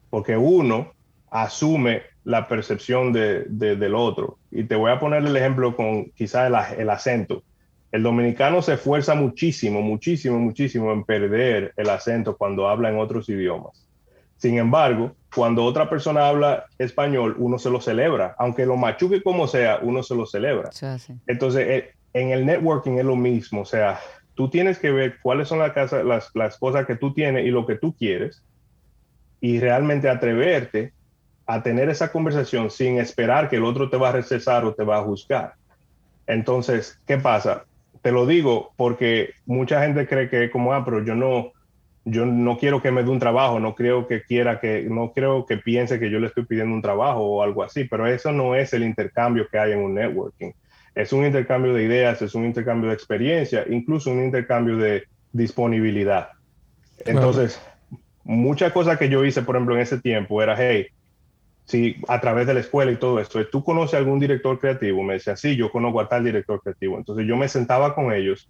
Porque uno asume la percepción de, del otro. Y te voy a poner el ejemplo con quizás el, el acento. El dominicano se esfuerza muchísimo, muchísimo, muchísimo en perder el acento cuando habla en otros idiomas. Sin embargo, cuando otra persona habla español, uno se lo celebra, aunque lo machuque como sea, uno se lo celebra. Entonces, eh, en el networking es lo mismo, o sea, tú tienes que ver cuáles son las, cosas que tú tienes y lo que tú quieres, y realmente atreverte a tener esa conversación sin esperar que el otro te va a recesar o te va a juzgar. Entonces, ¿qué pasa? Te lo digo porque mucha gente cree que como, ah, pero yo no, yo no quiero que me dé un trabajo, no creo que quiera que, no creo que piense que yo le estoy pidiendo un trabajo o algo así, pero eso no es el intercambio que hay en un networking. Es un intercambio de ideas, es un intercambio de experiencia, incluso un intercambio de sí, a través de la escuela y todo esto, ¿tú conoces algún director creativo? Me decía, sí, yo conozco a tal director creativo. Entonces yo me sentaba con ellos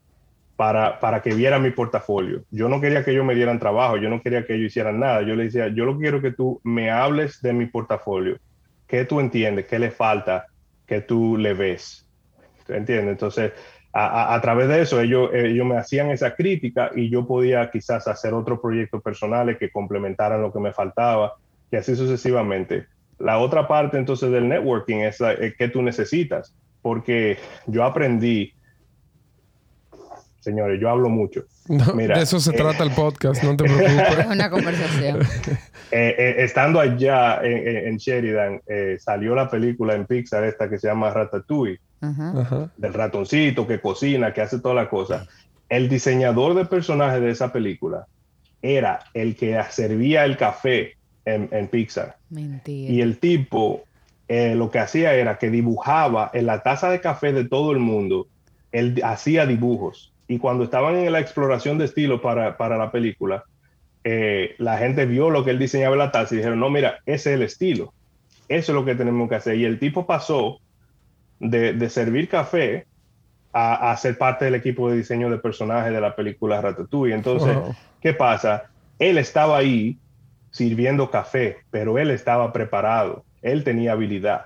para, para que vieran mi portafolio. Yo no quería que ellos me dieran trabajo, yo no quería que ellos hicieran nada. Yo les decía, yo lo que quiero que tú me hables de mi portafolio. ¿Qué tú entiendes? ¿Qué le falta? ¿Qué tú le ves? ¿Entiendes? Entonces, a, a, través de eso, ellos, ellos me hacían esa crítica y yo podía quizás hacer otros proyectos personales que complementaran lo que me faltaba y así sucesivamente. La otra parte entonces del networking es, que tú necesitas, porque yo aprendí, señores, yo hablo mucho. Mira, de eso se trata el podcast, no te preocupes. Es una conversación. Eh, eh, estando allá en, Sheridan, eh, salió la película en Pixar esta que se llama Ratatouille, del ratoncito que cocina, que hace toda la cosa. El diseñador de personajes de esa película era el que servía el café en, Pixar. Y el tipo eh, lo que hacía era que dibujaba en la taza de café de todo el mundo, él hacía dibujos. Y cuando estaban en la exploración de estilo para, la película, eh, la gente vio lo que él diseñaba en la taza y dijeron, no, mira, ese es el estilo. Eso es lo que tenemos que hacer. Y el tipo pasó de, servir café a, ser parte del equipo de diseño de personajes de la película Ratatouille. Entonces, ¿qué pasa? Él estaba ahí sirviendo café, pero él estaba preparado, él tenía habilidad.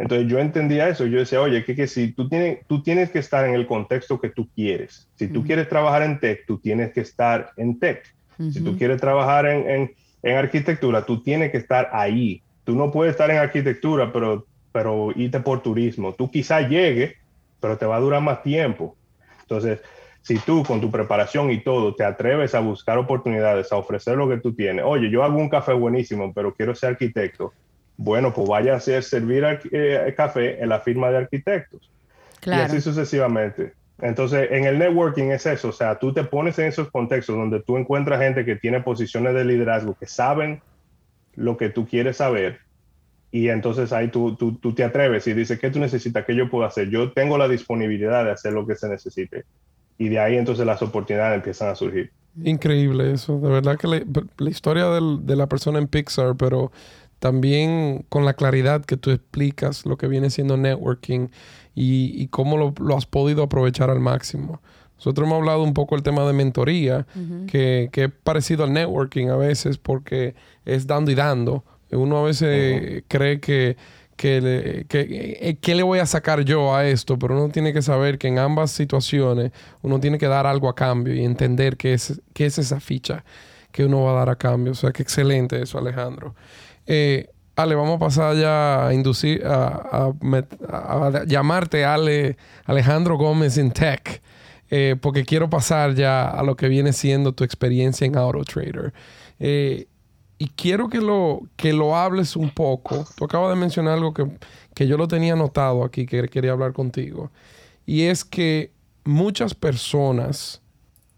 Entonces yo entendía eso, yo decía, oye, que, que si tú tienes, tú tienes que estar en el contexto que tú quieres. Si tú quieres trabajar en tech, tú tienes que estar en tech. Si tú quieres trabajar en, en, arquitectura, tú tienes que estar ahí. Tú no puedes estar en arquitectura, pero, pero irte por turismo. Tú quizá llegue, pero te va a durar más tiempo. Entonces, si tú con tu preparación y todo te atreves a buscar oportunidades, a ofrecer lo que tú tienes, oye, yo hago un café buenísimo, pero quiero ser arquitecto, bueno, pues vaya a hacer servir eh, café en la firma de arquitectos. Claro. Y así sucesivamente. Entonces, en el networking es eso, o sea, tú te pones en esos contextos donde tú encuentras gente que tiene posiciones de liderazgo, que saben lo que tú quieres saber, y entonces ahí tú, tú, tú te atreves y dices, ¿qué tú necesitas? ¿Qué yo puedo hacer? Yo tengo la disponibilidad de hacer lo que se necesite y de ahí entonces las oportunidades empiezan a surgir. Increíble eso, de verdad que la, historia de la persona en Pixar, pero también con la claridad que tú explicas lo que viene siendo networking y, cómo lo, has podido aprovechar al máximo. Nosotros hemos hablado un poco del tema de mentoría, que, que, es parecido al networking a veces porque es dando y dando. Uno a veces cree que que le, que, ¿qué le voy a sacar yo a esto? Pero uno tiene que saber que en ambas situaciones uno tiene que dar algo a cambio y entender qué es, qué es esa ficha que uno va a dar a cambio. O sea, que excelente eso, Alejandro. Eh, Ale, vamos a pasar ya a inducir, a, llamarte Ale, Alejandro Gómez en Tech, eh, porque quiero pasar ya a lo que viene siendo tu experiencia en AutoTrader. Eh, y quiero que lo, que lo hables un poco. Tú acabas de mencionar algo que, que yo lo tenía anotado aquí, que quería hablar contigo. Y es que muchas personas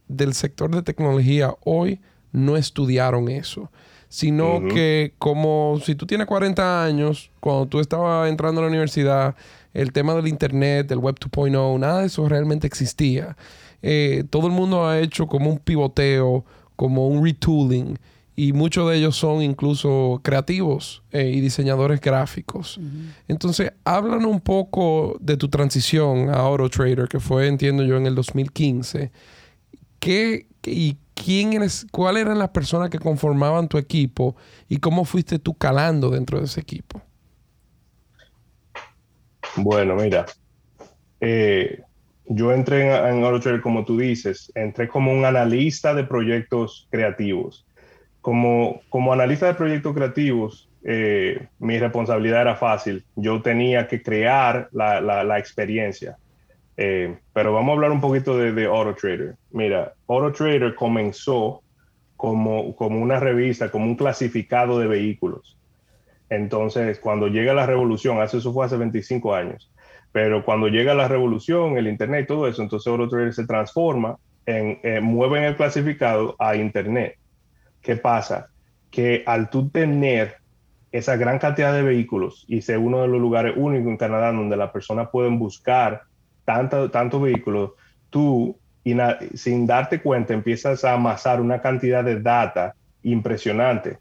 del sector de tecnología hoy no estudiaron eso, sino que como si tú tienes 40 años, cuando tú estabas entrando a la universidad, el tema del Internet, del Web 2.0, nada de eso realmente existía. Eh, todo el mundo ha hecho como un pivoteo, como un retooling y muchos de ellos son incluso creativos eh, y diseñadores gráficos. Entonces, háblanos un poco de tu transición a AutoTrader, que fue, entiendo yo, en el 2015. ¿Qué, y quién eres, cuáles eran las personas que conformaban tu equipo y cómo fuiste tú calando dentro de ese equipo? Bueno, mira, eh, yo entré en, en AutoTrader, como tú dices, entré como un analista de proyectos creativos como, como analista de proyectos creativos, eh, mi responsabilidad era fácil. Yo tenía que crear la, la, experiencia. Eh, pero vamos a hablar un poquito de, de AutoTrader. Mira, AutoTrader comenzó como, como una revista, como un clasificado de vehículos. Entonces, cuando llega la revolución, eso fue hace 25 años, pero cuando llega la revolución, el Internet y todo eso, entonces AutoTrader se transforma en, eh, mueven el clasificado a Internet. ¿Qué pasa? Que al tú tener esa gran cantidad de vehículos y ser uno de los lugares únicos en Canadá donde las personas pueden buscar tantos tanto vehículos, tú sin darte cuenta empiezas a amasar una cantidad de data impresionante.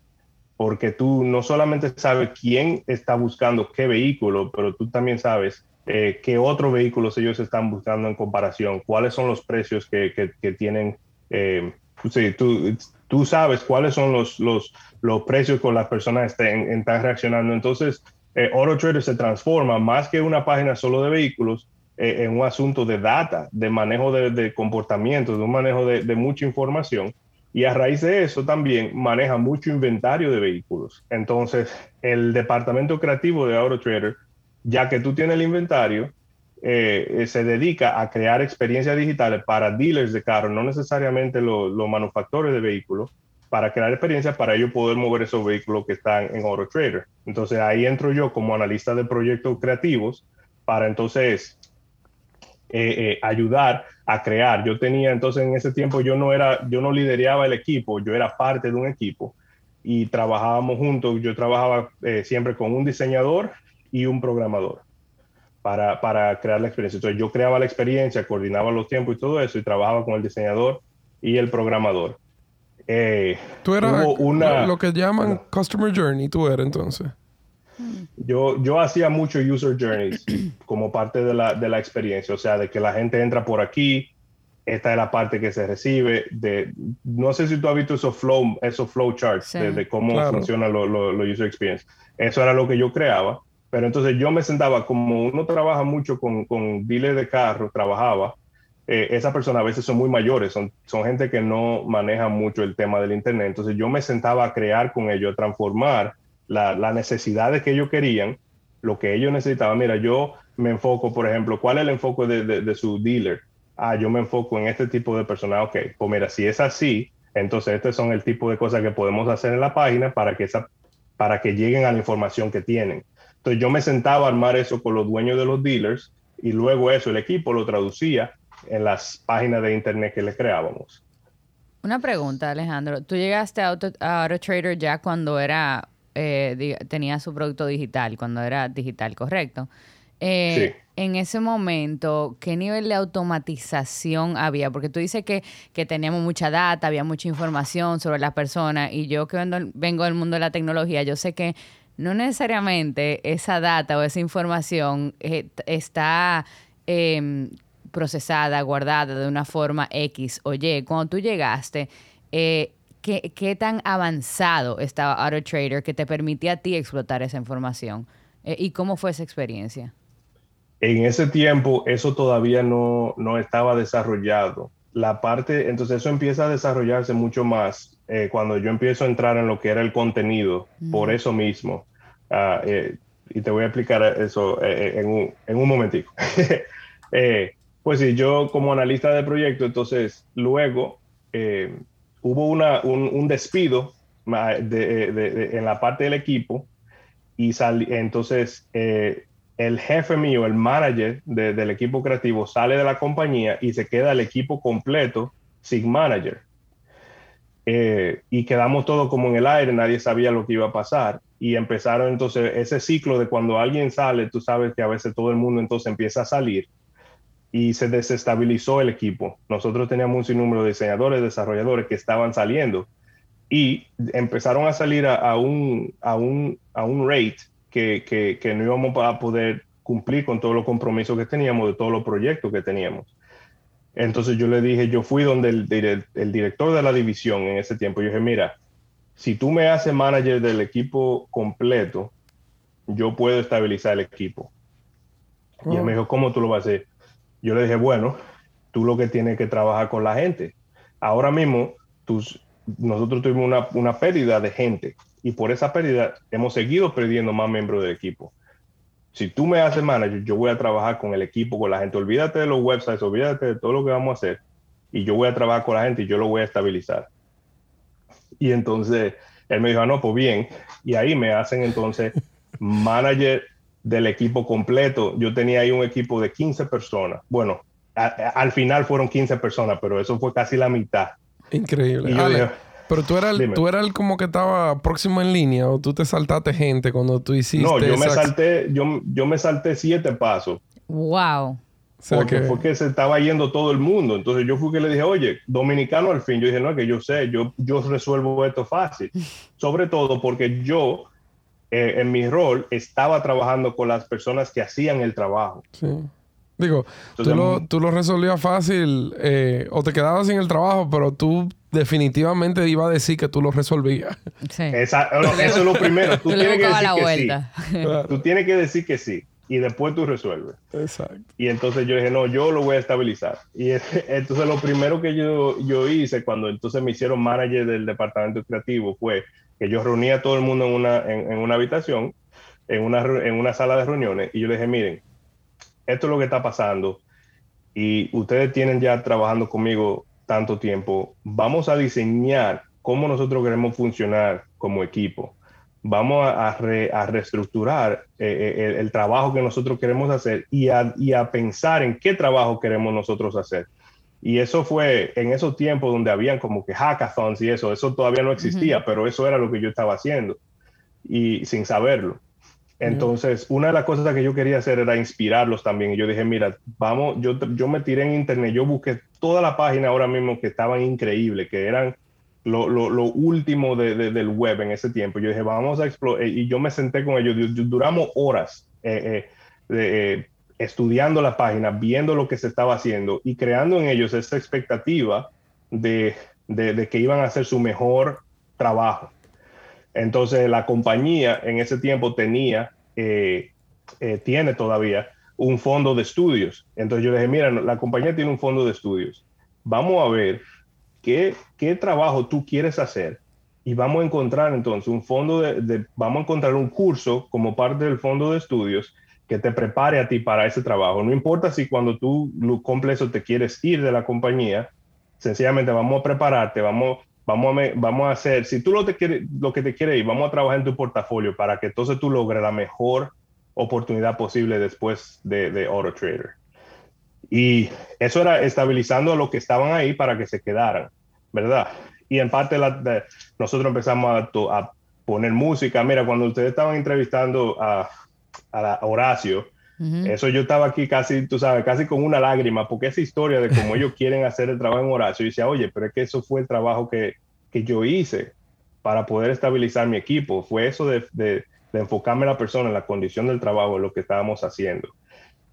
porque tú no solamente sabes quién está buscando qué vehículo, pero tú también sabes eh, qué otros vehículos ellos están buscando en comparación, cuáles son los precios que, que, tienen. Eh, sí, tú, tú, sabes cuáles son los, los, los precios con las personas estén, están reaccionando. Entonces, eh, AutoTrader se transforma más que una página solo de vehículos eh, en un asunto de data, de manejo de, de comportamiento, de un manejo de, de mucha información y a raíz de eso también maneja mucho inventario de vehículos. Entonces, el departamento creativo de AutoTrader, ya que tú tienes el inventario, eh, se dedica a crear experiencias digitales para dealers de carros, no necesariamente los, manufactores de vehículos, para crear experiencias para ellos poder mover esos vehículos que están en AutoTrader. Entonces ahí entro yo como analista de proyectos creativos para entonces eh, eh, ayudar a crear. Yo tenía entonces en ese tiempo yo no era, yo no lideraba el equipo, yo era parte de un equipo y trabajábamos juntos. Yo trabajaba eh, siempre con un diseñador y un programador para, para, crear la experiencia. Entonces yo creaba la experiencia, coordinaba los tiempos y todo eso y trabajaba con el diseñador y el programador. tú eras una, lo que llaman Customer Journey, tú eras entonces. Yo, yo hacía mucho user journeys como parte de la, de la experiencia, o sea, de que la gente entra por aquí, esta es la parte que se recibe, de, no sé si tú has visto esos flow, esos flow charts de, cómo funciona los lo, user experience. Eso era lo que yo creaba, pero entonces yo me sentaba, como uno trabaja mucho con, con dealers de carro, trabajaba, eh, esas personas a veces son muy mayores, son, son gente que no maneja mucho el tema del Internet, entonces yo me sentaba a crear con ellos, a transformar las la necesidades que ellos querían, lo que ellos necesitaban. Mira, yo me enfoco, por ejemplo, ¿cuál es el enfoque de, su dealer? Ah, yo me enfoco en este tipo de personal. Ok, pues mira, si es así, entonces estos son el tipo de cosas que podemos hacer en la página para que, esa, para que lleguen a la información que tienen. Entonces yo me sentaba a armar eso con los dueños de los dealers y luego eso el equipo lo traducía en las páginas de internet que le creábamos. Una pregunta, Alejandro. ¿Tú llegaste a Auto, a Auto Trader ya cuando era eh, tenía su producto digital, cuando era digital, ¿correcto? Eh, en ese momento, ¿qué nivel de automatización había? Porque tú dices que, que teníamos mucha data, había mucha información sobre las personas y yo que vengo, del mundo de la tecnología, yo sé que no necesariamente esa data o esa información eh, está em, procesada, guardada de una forma X o Y. Cuando tú llegaste, eh, ¿qué, tan avanzado estaba AutoTrader que te permitía a ti explotar esa información? Eh, ¿Y cómo fue esa experiencia? En ese tiempo eso todavía no, no estaba desarrollado. La parte, entonces eso empieza a desarrollarse mucho más eh, cuando yo empiezo a entrar en lo que era el contenido, por eso mismo. Ah, eh, y te voy a explicar eso en, un, en un momentico. pues sí, yo como analista de proyecto, entonces luego hubo una, un, despido en la parte del equipo y entonces eh, el jefe mío, el manager del equipo creativo, sale de la compañía y se queda el equipo completo sin manager. Eh, y quedamos todos como en el aire, nadie sabía lo que iba a pasar. Y empezaron entonces ese ciclo de cuando alguien sale, tú sabes que a veces todo el mundo entonces empieza a salir y se desestabilizó el equipo. Nosotros teníamos un sinnúmero de diseñadores, desarrolladores que estaban saliendo y empezaron a salir a, un, a, un, a un rate que, que, no íbamos a poder cumplir con todos los compromisos que teníamos, de todos los proyectos que teníamos. Entonces yo le dije, yo fui donde el, el director de la división en ese tiempo, yo dije, mira, si tú me haces manager del equipo completo, yo puedo estabilizar el equipo. Y él me dijo, ¿cómo tú lo vas a hacer? Yo le dije, bueno, tú lo que tienes que trabajar con la gente. Ahora mismo, tus, nosotros tuvimos una, una pérdida de gente y por esa pérdida hemos seguido perdiendo más miembros del equipo. Si tú me haces manager, yo voy a trabajar con el equipo, con la gente. Olvídate de los websites, olvídate de todo lo que vamos a hacer. Y yo voy a trabajar con la gente y yo lo voy a estabilizar. Y entonces él me dijo, ah, no, pues bien. Y ahí me hacen entonces manager del equipo completo. Yo tenía ahí un equipo de 15 personas. Bueno, al final fueron 15 personas, pero eso fue casi la mitad. Increíble. Pero tú eras, tú eras el como que estaba próximo en línea o tú te saltaste gente cuando tú hiciste. No, yo me salté, yo, yo me salté siete pasos. Wow. porque fue que se estaba yendo todo el mundo. Entonces yo fui que le dije, oye, dominicano al fin. Yo dije, no, que yo sé, yo, yo resuelvo esto fácil. Sobre todo porque yo, eh, en mi rol, estaba trabajando con las personas que hacían el trabajo. Sí. Digo, tú, lo, tú, lo, resolvías fácil eh, o te quedabas sin el trabajo, pero tú definitivamente iba a decir que tú lo resolvías. Sí. eso es lo primero. Tú, tienes que decir que sí. Tú tienes que decir que sí y después tú resuelves. Exacto. Y entonces yo dije, no, yo lo voy a estabilizar. Y entonces lo primero que yo, yo hice cuando entonces me hicieron manager del departamento creativo fue que yo reunía a todo el mundo en una, en, una habitación, en una, en una sala de reuniones, y yo le dije, miren, esto es lo que está pasando y ustedes tienen ya trabajando conmigo tanto tiempo, vamos a diseñar cómo nosotros queremos funcionar como equipo vamos a, reestructurar eh, eh, el, trabajo que nosotros queremos hacer y a, pensar en qué trabajo queremos nosotros hacer. Y eso fue en esos tiempos donde habían como que hackathons y eso, eso todavía no existía, pero eso era lo que yo estaba haciendo y sin saberlo. Entonces, una de las cosas que yo quería hacer era inspirarlos también. Y yo dije, mira, vamos, yo, yo me tiré en internet, yo busqué toda la página ahora mismo que estaban increíbles, que eran lo, lo, lo último de, del web en ese tiempo. Yo dije, vamos a explorar, y yo me senté con ellos, duramos horas eh, eh, eh, estudiando la página, viendo lo que se estaba haciendo y creando en ellos esa expectativa de, de, que iban a hacer su mejor trabajo. Entonces la compañía en ese tiempo tenía, tiene todavía un fondo de estudios. Entonces yo dije, mira, la compañía tiene un fondo de estudios. Vamos a ver qué, qué trabajo tú quieres hacer y vamos a encontrar entonces un fondo de, vamos a encontrar un curso como parte del fondo de estudios que te prepare a ti para ese trabajo. No importa si cuando tú cumples eso te quieres ir de la compañía, sencillamente vamos a prepararte, vamos, vamos, a, vamos a hacer, si tú lo, te quiere, lo que te quiere ir, vamos a trabajar en tu portafolio para que entonces tú logres la mejor oportunidad posible después de, de Auto Trader. Y eso era estabilizando a los que estaban ahí para que se quedaran, ¿verdad? Y en parte nosotros empezamos a, poner música. Mira, cuando ustedes estaban entrevistando a, Horacio, eso yo estaba aquí casi, tú sabes, casi con una lágrima, porque esa historia de cómo ellos quieren hacer el trabajo en Horacio, y decía, oye, pero es que eso fue el trabajo que, que yo hice para poder estabilizar mi equipo. Fue eso de, de, de enfocarme en la persona, en la condición del trabajo, en lo que estábamos haciendo.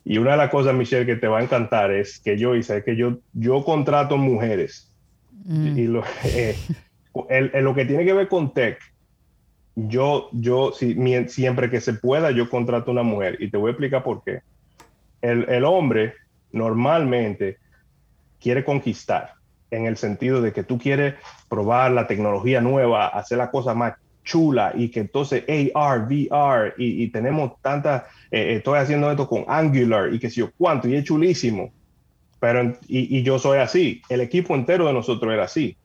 Y una de las cosas, Michelle, que te va a encantar es que yo hice, es que yo, yo contrato mujeres. Mm. Y lo, eh, lo que tiene que ver con tech, yo, yo si, siempre que se pueda, yo contrato una mujer. Y te voy a explicar por qué. El, el hombre normalmente quiere conquistar en el sentido de que tú quieres probar la tecnología nueva, hacer la cosa más chula y que entonces AR, VR y, tenemos tanta, eh, estoy haciendo esto con Angular y que sé yo cuánto y es chulísimo. Pero, y, yo soy así, el equipo entero de nosotros era así.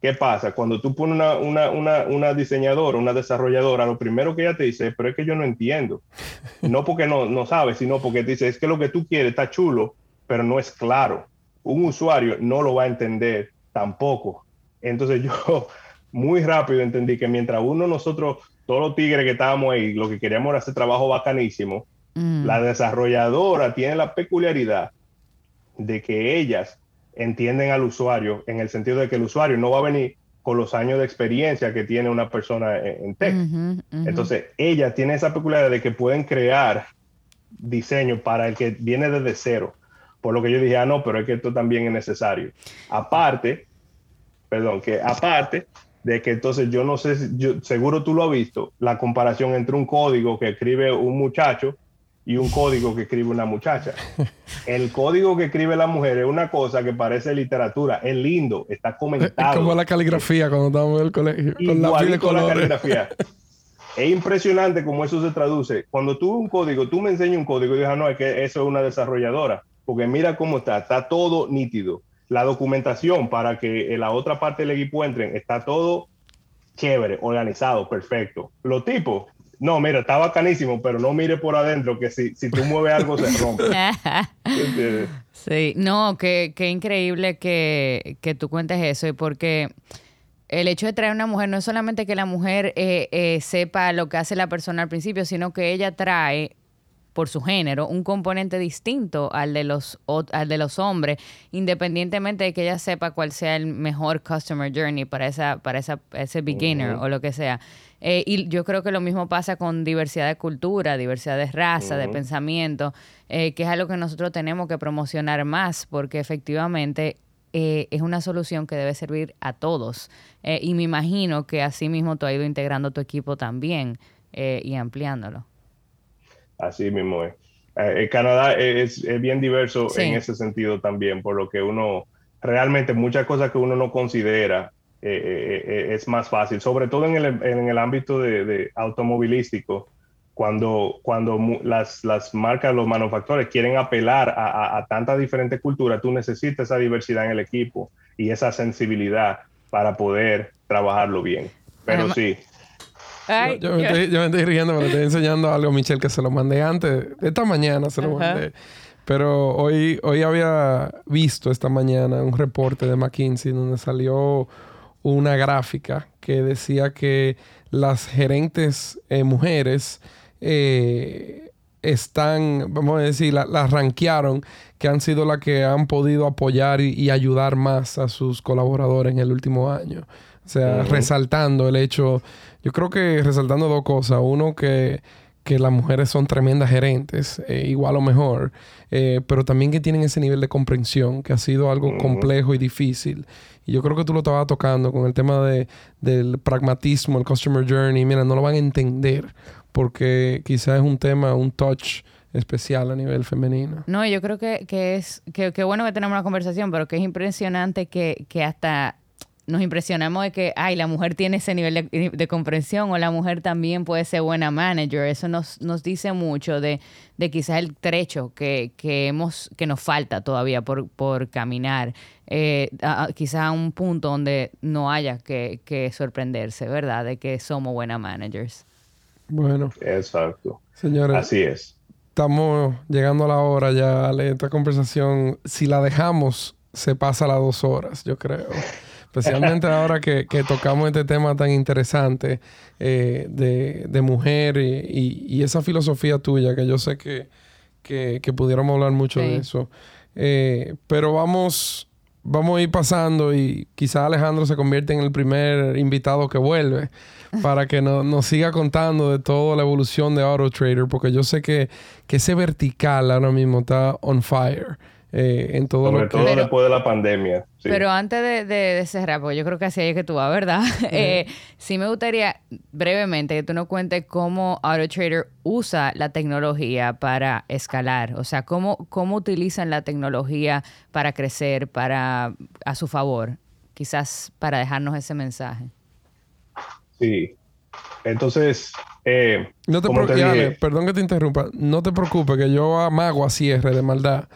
¿Qué pasa? Cuando tú pones una, una, una, una, diseñadora, una desarrolladora, lo primero que ella te dice, pero es que yo no entiendo. No porque no, no sabes, sino porque te dice, es que lo que tú quieres está chulo, pero no es claro. Un usuario no lo va a entender tampoco. Entonces yo, muy rápido entendí que mientras uno, nosotros, todos los tigres que estábamos ahí, lo que queríamos era hacer trabajo bacanísimo, mm. la desarrolladora tiene la peculiaridad de que ellas entienden al usuario en el sentido de que el usuario no va a venir con los años de experiencia que tiene una persona en, tech. Entonces, ellas tienen esa peculiaridad de que pueden crear diseño para el que viene desde cero. Por lo que yo dije, ah, no, pero es que esto también es necesario. Aparte, perdón, que aparte de que entonces yo no sé, yo, seguro tú lo has visto, la comparación entre un código que escribe un muchacho y un código que escribe una muchacha. El código que escribe la mujer es una cosa que parece literatura, es lindo, está comentado. Es como la caligrafía cuando estábamos en el colegio. Con la, la caligrafía. es impresionante cómo eso se traduce. Cuando tú un código, tú me enseñas un código y dices, ah, no, es que eso es una desarrolladora, porque mira cómo está, está todo nítido la documentación para que la otra parte del equipo entren, está todo chévere, organizado, perfecto. Los tipos, no, mira, está bacanísimo, pero no mire por adentro, que si, si tú mueves algo se rompe. sí, no, qué, increíble que, que, tú cuentes eso, porque el hecho de traer una mujer no es solamente que la mujer eh, eh, sepa lo que hace la persona al principio, sino que ella trae por su género, un componente distinto al de los, al de los hombres, independientemente de que ella sepa cuál sea el mejor customer journey para, esa, para esa, ese beginner o lo que sea. Eh, y yo creo que lo mismo pasa con diversidad de cultura, diversidad de raza, de pensamiento, eh, que es algo que nosotros tenemos que promocionar más, porque efectivamente eh, es una solución que debe servir a todos. y me imagino que así mismo tú has ido integrando tu equipo también y ampliándolo. Así mismo es. Canadá es, bien diverso en ese sentido también, por lo que uno realmente muchas cosas que uno no considera eh, eh, eh, es más fácil, sobre todo en el, en el ámbito de, automovilístico, cuando, cuando las, las, marcas, los manufactores quieren apelar a, a, tanta diferente cultura, tú necesitas esa diversidad en el equipo y esa sensibilidad para poder trabajarlo bien. Pero sí. Yo, me estoy, riendo, pero estoy enseñando algo, Michelle, que se lo mandé antes, esta mañana se lo mandé. Pero hoy, hoy había visto esta mañana un reporte de McKinsey donde salió una gráfica que decía que las gerentes eh, mujeres eh, están, vamos a decir, las la ranquearon, que han sido las que han podido apoyar y, ayudar más a sus colaboradores en el último año. O sea, resaltando el hecho, yo creo que resaltando dos cosas. Uno, que, que las mujeres son tremendas gerentes, eh, igual o mejor, pero también que tienen ese nivel de comprensión, que ha sido algo complejo y difícil. Y yo creo que tú lo estabas tocando con el tema de, del pragmatismo, el customer journey. Mira, no lo van a entender porque quizás es un tema, un touch especial a nivel femenino. No, yo creo que, que es que, que, bueno que tenemos una conversación, pero que es impresionante que, que hasta nos impresionamos de que, ay, la mujer tiene ese nivel de, comprensión o la mujer también puede ser buena manager. Eso nos, nos dice mucho de, de quizás el trecho que, que, hemos, que nos falta todavía por, por caminar. Eh, quizás a un punto donde no haya que, que sorprenderse, ¿verdad? De que somos buenas managers. Bueno. Exacto. Señores. Así es. Estamos llegando a la hora ya. Esta conversación, si la dejamos, se pasa las dos horas, yo creo. Especialmente ahora que, tocamos este tema tan interesante eh, de, mujer y, esa filosofía tuya, que yo sé que, pudiéramos hablar mucho de eso. Eh, pero vamos, vamos a ir pasando y quizá Alejandro se convierte en el primer invitado que vuelve para que nos siga contando de toda la evolución de Auto Trader, porque yo sé que, que ese vertical ahora mismo está on fire. Eh, en todo Sobre todo después de la pandemia. Pero antes de, cerrar, porque yo creo que así es que tú vas, ¿verdad? Eh, sí me gustaría brevemente que tú nos cuentes cómo AutoTrader usa la tecnología para escalar. O sea, cómo, cómo utilizan la tecnología para crecer, para a su favor. Quizás para dejarnos ese mensaje. Sí. Entonces, eh, no te preocupes, perdón que te interrumpa. No te preocupes, que yo amago a cierre de maldad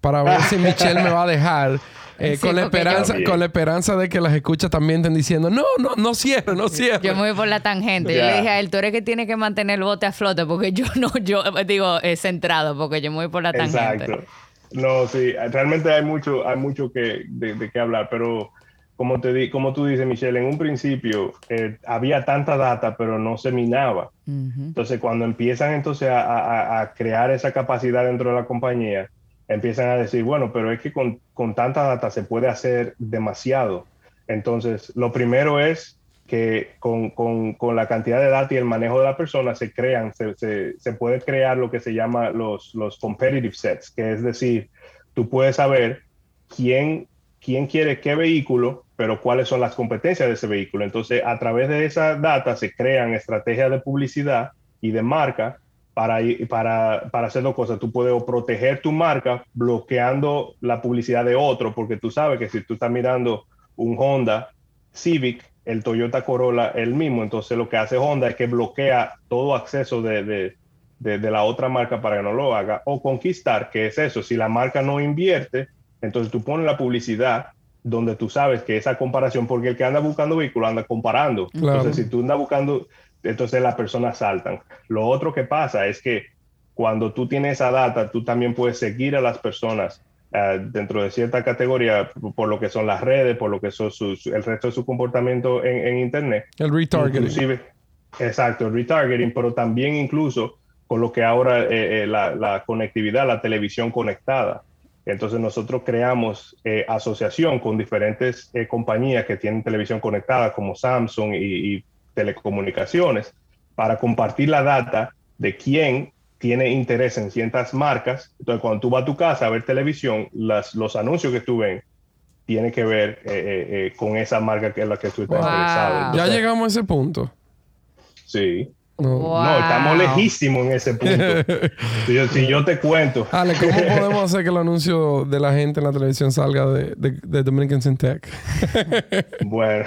para ver si Michelle me va a dejar. Eh, con, la esperanza, con la esperanza de que las escuchas también estén diciendo, no, no, no cierre, no cierre. Yo me voy por la tangente. Yo le dije a él, tú eres que tiene que mantener el bote a flote, porque yo no, yo digo, es centrado, porque yo me voy por la tangente. Exacto. No, sí, realmente hay mucho, hay mucho que, de, qué hablar, pero como, te di, como tú dices, Michelle, en un principio eh, había tanta data, pero no se minaba. Entonces, cuando empiezan entonces a, a crear esa capacidad dentro de la compañía, empiezan a decir, bueno, pero es que con, con tanta data se puede hacer demasiado. Entonces, lo primero es que con, con, con, la cantidad de data y el manejo de la persona se crean, se, se, se, puede crear lo que se llama los, los competitive sets, que es decir, tú puedes saber quién, quién quiere qué vehículo, pero cuáles son las competencias de ese vehículo. Entonces, a través de esa data se crean estrategias de publicidad y de marca para, para, para hacer dos cosas. Tú puedes proteger tu marca bloqueando la publicidad de otro, porque tú sabes que si tú estás mirando un Honda Civic, el Toyota Corolla el mismo, entonces lo que hace Honda es que bloquea todo acceso de, de, de, la otra marca para que no lo haga. O conquistar, que es eso, si la marca no invierte, entonces tú pones la publicidad donde tú sabes que esa comparación, porque el que anda buscando vehículos anda comparando. Entonces, si tú andas buscando, entonces las personas saltan. Lo otro que pasa es que cuando tú tienes esa data, tú también puedes seguir a las personas eh, dentro de cierta categoría por lo que son las redes, por lo que son sus, el resto de su comportamiento en, Internet. El retargeting. exacto, el retargeting, pero también incluso con lo que ahora eh, la, conectividad, la televisión conectada. Entonces nosotros creamos asociación con diferentes compañías que tienen televisión conectada como Samsung y, telecomunicaciones para compartir la data de quién tiene interés en ciertas marcas. Entonces cuando tú vas a tu casa a ver televisión, las, los anuncios que tú ves tiene que ver eh, eh, eh, con esa marca que es la que tú estás interesado. ya llegamos a ese punto. Sí. No, estamos lejísimos en ese punto. si, yo, te cuento. Ale, ¿cómo podemos hacer que el anuncio de la gente en la televisión salga de, de, Dominicans in Tech? bueno,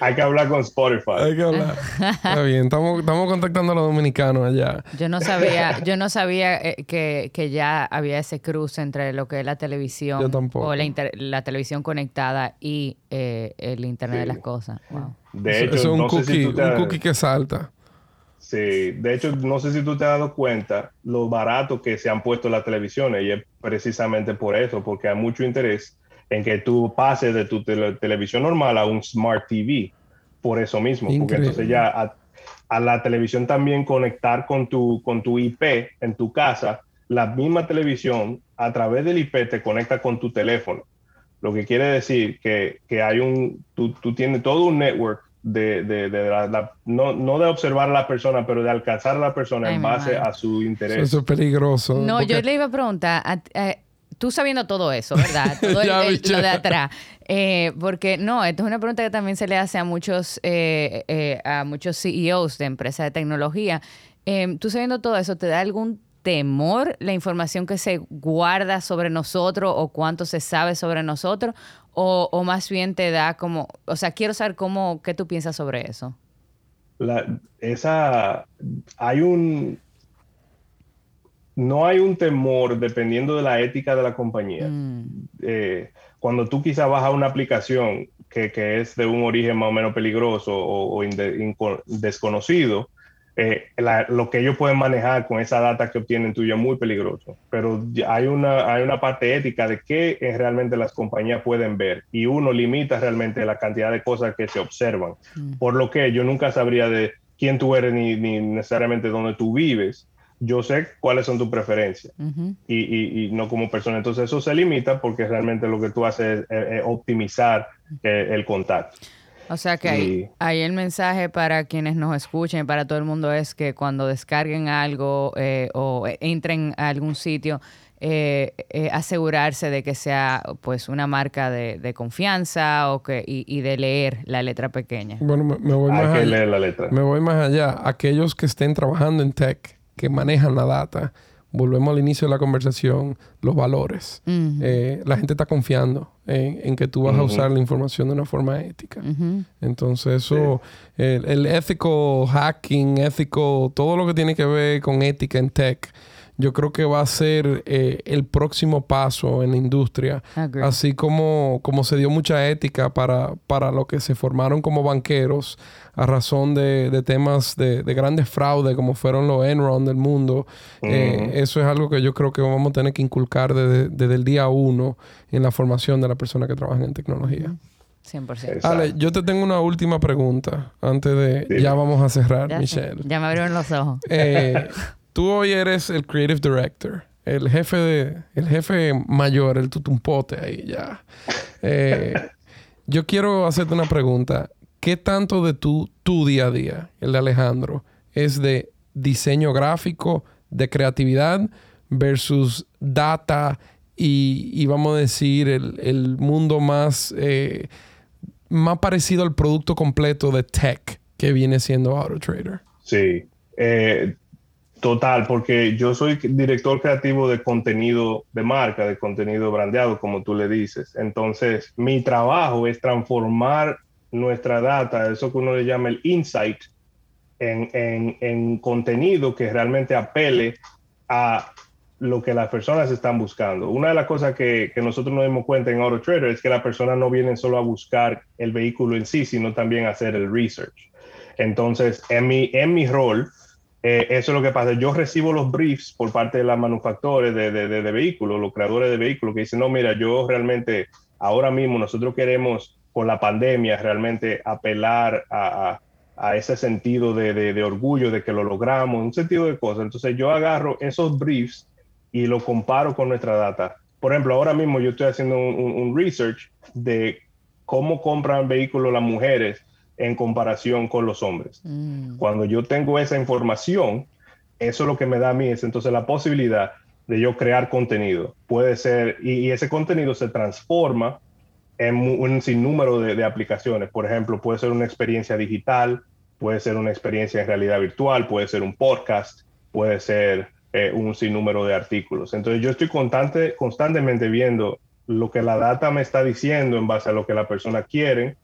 hay que hablar con Spotify. Hay que hablar. Está bien, estamos, estamos contactando a los dominicanos allá. Yo no sabía, yo no sabía eh, que, que, ya había ese cruce entre lo que es la televisión o la, la televisión conectada y eh, el Internet de las cosas. Wow. De hecho, es un, cookie, un cookie que salta. Sí, de hecho, no sé si tú te has dado cuenta lo barato que se han puesto las televisiones y es precisamente por eso, porque hay mucho interés en que tú pases de tu televisión normal a un Smart TV, por eso mismo, porque entonces ya a, a, la televisión también conectar con tu, con tu IP en tu casa, la misma televisión a través del IP te conecta con tu teléfono. Lo que quiere decir que, que hay un, tú, tú, tienes todo un network de, de, de la, no, no, de observar a la persona, pero de alcanzar a la persona en base a su interés. Eso es peligroso. No, yo le iba a preguntar, tú sabiendo todo eso, ¿verdad? Todo el, lo de atrás. Eh, porque no, esto es una pregunta que también se le hace a muchos, eh, eh, a muchos CEOs de empresas de tecnología. tú sabiendo todo eso, ¿te da algún temor la información que se guarda sobre nosotros o cuánto se sabe sobre nosotros? O, más bien te da como, o sea, quiero saber cómo, qué tú piensas sobre eso. esa, hay un, no hay un temor dependiendo de la ética de la compañía. Mm. Eh, cuando tú quizás bajas una aplicación que, es de un origen más o menos peligroso o, desconocido, eh, lo que ellos pueden manejar con esa data que obtienen tuya es muy peligroso. Pero hay una, hay una parte ética de qué realmente las compañías pueden ver y uno limita realmente la cantidad de cosas que se observan. Mm. Por lo que yo nunca sabría de quién tú eres ni, ni, necesariamente dónde tú vives. Yo sé cuáles son tus preferencias y, y, no como persona. Entonces eso se limita porque realmente lo que tú haces es, optimizar eh, el contacto. O sea que ahí, el mensaje para quienes nos escuchen, para todo el mundo, es que cuando descarguen algo eh, o entren a algún sitio, eh, eh, asegurarse de que sea pues una marca de, confianza o que, y, de leer la letra pequeña. Bueno, me, voy más allá. leer la letra. Me voy más allá. Aquellos que estén trabajando en tech, que manejan la data, volvemos al inicio de la conversación, los valores. Eh, la gente está confiando en, que tú vas a usar la información de una forma ética. Entonces, eso, el, el ético hacking, ético, todo lo que tiene que ver con ética en tech, yo creo que va a ser eh, el próximo paso en la industria. Así como, como se dio mucha ética para, para lo que se formaron como banqueros a razón de, temas de, grandes fraudes como fueron los Enron del mundo. Eh, eso es algo que yo creo que vamos a tener que inculcar desde, el día uno en la formación de la persona que trabaja en tecnología. 100%. Ale, yo te tengo una última pregunta antes de... Ya vamos a cerrar, Michelle. Ya me abrieron los ojos. Eh, tú hoy eres el creative director, el jefe de, el jefe mayor, el tutumpote ahí ya. Eh, yo quiero hacerte una pregunta. ¿Qué tanto de tu, tu día a día, el de Alejandro, es de diseño gráfico, de creatividad versus data y, vamos a decir el, mundo más, eh, más parecido al producto completo de tech que viene siendo AutoTrader? Sí. Eh, Total, porque yo soy director creativo de contenido de marca, de contenido brandeado, como tú le dices. Entonces, mi trabajo es transformar nuestra data, eso que uno le llama el insight, en, contenido que realmente apele a lo que las personas están buscando. Una de las cosas que, nosotros nos dimos cuenta en AutoTrader es que las personas no vienen solo a buscar el vehículo en sí, sino también a hacer el research. Entonces, en mi, en mi rol, eh, eso es lo que pasa. Yo recibo los briefs por parte de las manufactores de, de, vehículos, los creadores de vehículos, que dicen, no, mira, yo realmente, ahora mismo nosotros queremos, con la pandemia, realmente apelar a, a ese sentido de, de, orgullo de que lo logramos, un sentido de cosas. Entonces yo agarro esos briefs y lo comparo con nuestra data. Por ejemplo, ahora mismo yo estoy haciendo un, research de cómo compran vehículos las mujeres en comparación con los hombres. Mm. Cuando yo tengo esa información, eso es lo que me da a mí es entonces la posibilidad de yo crear contenido. Puede ser, y, ese contenido se transforma en un sinnúmero de, de, aplicaciones. Por ejemplo, puede ser una experiencia digital, puede ser una experiencia en realidad virtual, puede ser un podcast, puede ser eh, un sinnúmero de artículos. Entonces yo estoy constante, constantemente viendo lo que la data me está diciendo en base a lo que la persona quiere,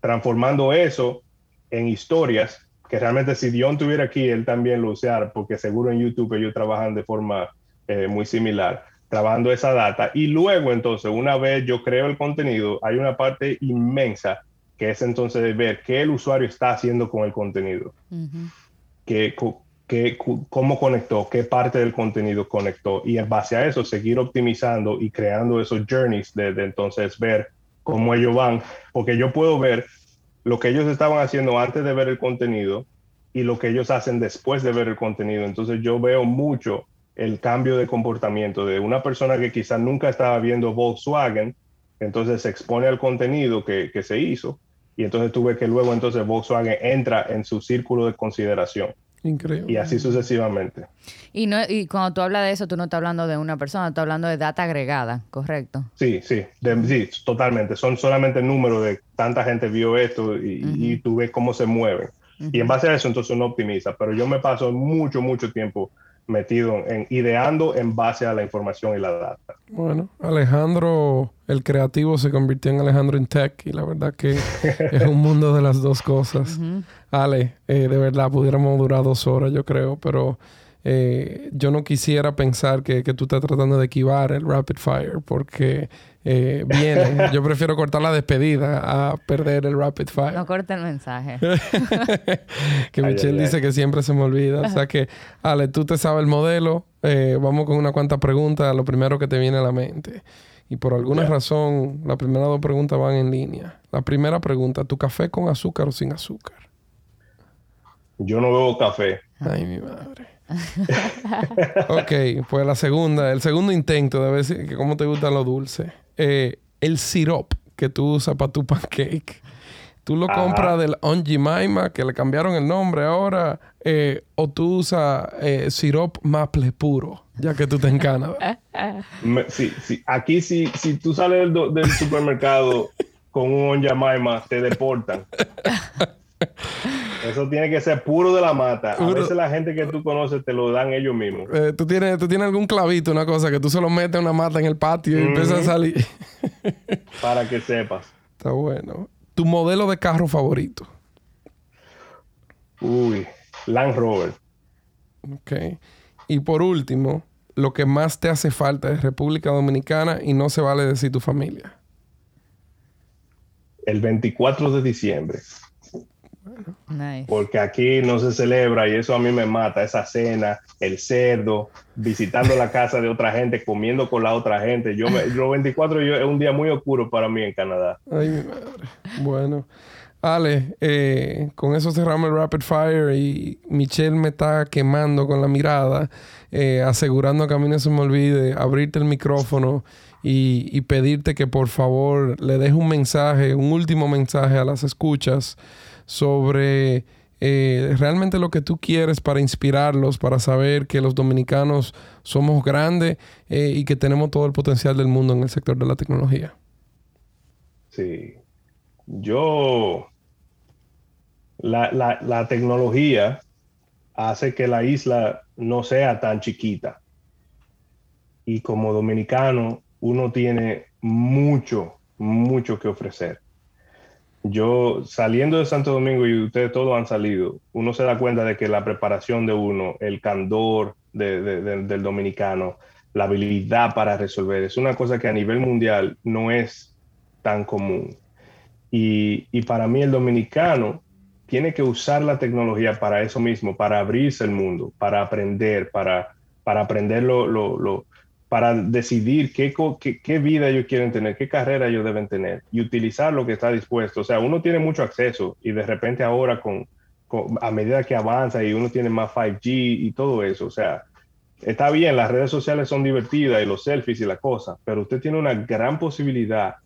transformando eso en historias que realmente si Dion tuviera aquí, él también lo usara, porque seguro en YouTube ellos trabajan de forma eh, muy similar, trabajando esa data. Y luego entonces, una vez yo creo el contenido, hay una parte inmensa que es entonces de ver qué el usuario está haciendo con el contenido, que, cómo conectó, qué parte del contenido conectó y en base a eso seguir optimizando y creando esos journeys de, de entonces ver cómo ellos van, porque yo puedo ver lo que ellos estaban haciendo antes de ver el contenido y lo que ellos hacen después de ver el contenido. Entonces yo veo mucho el cambio de comportamiento de una persona que quizás nunca estaba viendo Volkswagen, entonces se expone al contenido que, que se hizo y entonces tuve que luego entonces Volkswagen entra en su círculo de consideración. Increíble. Y así sucesivamente. Y, no, y cuando tú hablas de eso, tú no estás hablando de una persona, estás hablando de data agregada, ¿correcto? Sí, sí, sí, totalmente. Son solamente números de tanta gente vio esto y, tú ves cómo se mueven. Y en base a eso, entonces uno optimiza. Pero yo me paso mucho, mucho tiempo metido en ideando en base a la información y la data. Bueno, Alejandro, el creativo, se convirtió en Alejandro in Tech y la verdad que es un mundo de las dos cosas. Ale, eh, de verdad, pudiéramos durar dos horas, yo creo, pero eh, yo no quisiera pensar que, que, tú estás tratando de esquivar el rapid fire porque eh, viene. yo prefiero cortar la despedida a perder el rapid fire. No corte el mensaje. que Michelle dice que siempre se me olvida. O sea que, Ale, tú te sabes el modelo. Eh, vamos con una cuanta preguntas. Lo primero que te viene a la mente. Y por alguna razón, las primeras dos preguntas van en línea. La primera pregunta, ¿tu café con azúcar o sin azúcar? Yo no bebo café. Ay, mi madre. ok, pues la segunda, el segundo intento de ver si, cómo te gusta lo dulce. Eh, el sirop que tú usas para tu pancake. ¿Tú lo compras del On que le cambiaron el nombre ahora? Eh, ¿O tú usas eh, sirop maple puro, ya que tú te en Canadá? sí, sí. Aquí si, si tú sales del, supermercado con un On te deportan. Eso tiene que ser puro de la mata. A veces la gente que tú conoces te lo dan ellos mismos. Eh, ¿tú, tienes, ¿Tú tienes algún clavito, una cosa que tú solo metes una mata en el patio y empiezas a salir? Para que sepas. Está bueno. ¿Tu modelo de carro favorito? Uy, Land Rover. Ok. Y por último, lo que más te hace falta es República Dominicana y no se vale decir tu familia. El 24 de diciembre. Porque aquí no se celebra y eso a mí me mata, esa cena, el cerdo, visitando la casa de otra gente, comiendo con la otra gente. Yo, me, 24 yo, es un día muy oscuro para mí en Canadá. Ay, mi madre. Bueno. Ale, eh, con eso cerramos el Rapid Fire y Michelle me está quemando con la mirada, eh, asegurando que a mí no se me olvide abrirte el micrófono y, y pedirte que por favor le dejes un mensaje, un último mensaje a las escuchas sobre eh, realmente lo que tú quieres para inspirarlos, para saber que los dominicanos somos grandes eh, y que tenemos todo el potencial del mundo en el sector de la tecnología. Sí, yo, la, la tecnología hace que la isla no sea tan chiquita. Y como dominicano, uno tiene mucho, mucho que ofrecer yo saliendo de Santo Domingo y ustedes todos han salido, uno se da cuenta de que la preparación de uno, el candor del dominicano, la habilidad para resolver, es una cosa que a nivel mundial no es tan común. Y, para mí el dominicano tiene que usar la tecnología para eso mismo, para abrirse el mundo, para aprender, para, para lo, para decidir qué, vida ellos quieren tener, qué carrera ellos deben tener y utilizar lo que está dispuesto. O sea, uno tiene mucho acceso y de repente ahora con, a medida que avanza y uno tiene más 5G y todo eso. O sea, está bien, las redes sociales son divertidas y los selfies y la cosa, pero usted tiene una gran posibilidad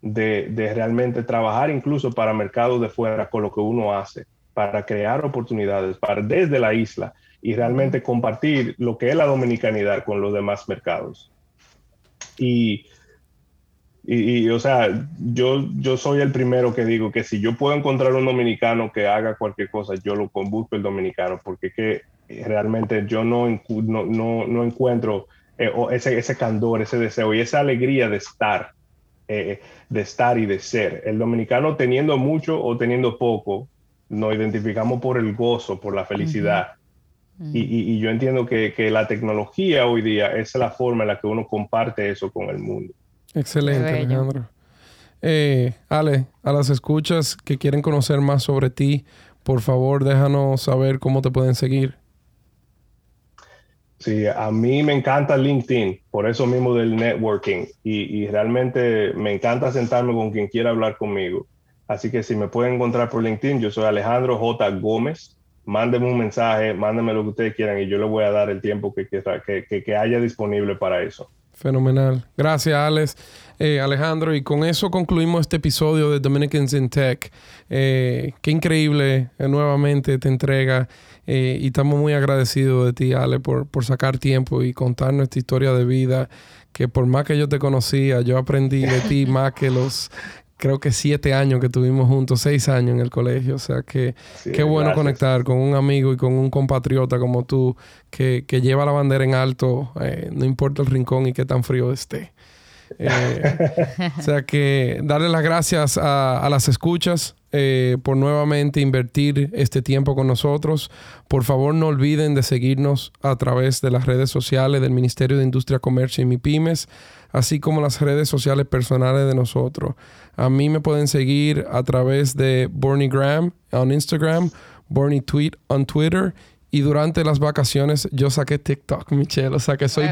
de realmente trabajar incluso para mercados de fuera con lo que uno hace, para crear oportunidades para, desde la isla y realmente compartir lo que es la dominicanidad con los demás mercados. Y y, o sea, yo, yo soy el primero que digo que si yo puedo encontrar un dominicano que haga cualquier cosa, yo lo busco el dominicano, porque que realmente yo no, no, no, encuentro eh, ese, ese candor, ese deseo y esa alegría de estar, eh, de estar y de ser. El dominicano teniendo mucho o teniendo poco, nos identificamos por el gozo, por la felicidad. Y, y, yo entiendo que, que la tecnología hoy día es la forma en la que uno comparte eso con el mundo. Excelente, Alejandro. Eh, Ale, a las escuchas que quieren conocer más sobre ti, por favor déjanos saber cómo te pueden seguir. Sí, a mí me encanta LinkedIn, por eso mismo del networking, y, realmente me encanta sentarme con quien quiera hablar conmigo. Así que si me pueden encontrar por LinkedIn, yo soy Alejandro J. Gómez. Mándenme un mensaje, mándenme lo que ustedes quieran y yo les voy a dar el tiempo que, que, que haya disponible para eso. Fenomenal. Gracias, Alex. Eh, Alejandro, y con eso concluimos este episodio de Dominicans in Tech. Eh, qué increíble eh, nuevamente te entrega y estamos muy agradecidos de ti, Ale, por, por sacar tiempo y contar nuestra historia de vida, que por más que yo te conocía, yo aprendí de ti más que los creo que siete años que tuvimos juntos, seis años en el colegio. O sea que qué bueno conectar con un amigo y con un compatriota como tú que, que lleva la bandera en alto, eh, no importa el rincón y qué tan frío esté. Eh, o sea que darle las gracias a, a las escuchas eh, por nuevamente invertir este tiempo con nosotros. Por favor, no olviden de seguirnos a través de las redes sociales del Ministerio de Industria, Comercio y MIPIMES así como las redes sociales personales de nosotros. A mí me pueden seguir a través de Bornygram en Instagram, Borny Tweet en Twitter y durante las vacaciones yo saqué TikTok, Michelle. O sea que soy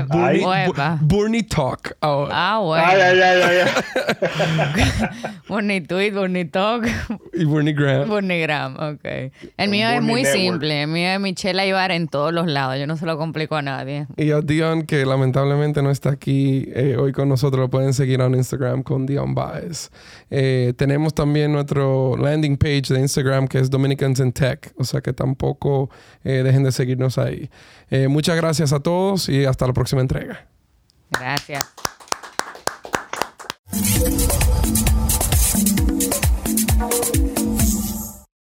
Burnie, Talk Ah, bueno. Ay, ay, ay, ay. Burnie Tweet, Burnie Talk. Y Burnie Gram. Burnie Gram, ok. El mío es muy simple. El mío es Michelle Aybar en todos los lados. Yo no se lo complico a nadie. Y a Dion, que lamentablemente no está aquí eh, hoy con nosotros, lo pueden seguir en Instagram con Dion Baez. Eh, tenemos también nuestro landing page de Instagram que es Dominicans in Tech. O sea que tampoco... Eh, de seguirnos ahí. Eh, muchas gracias a todos y hasta la próxima entrega. Gracias.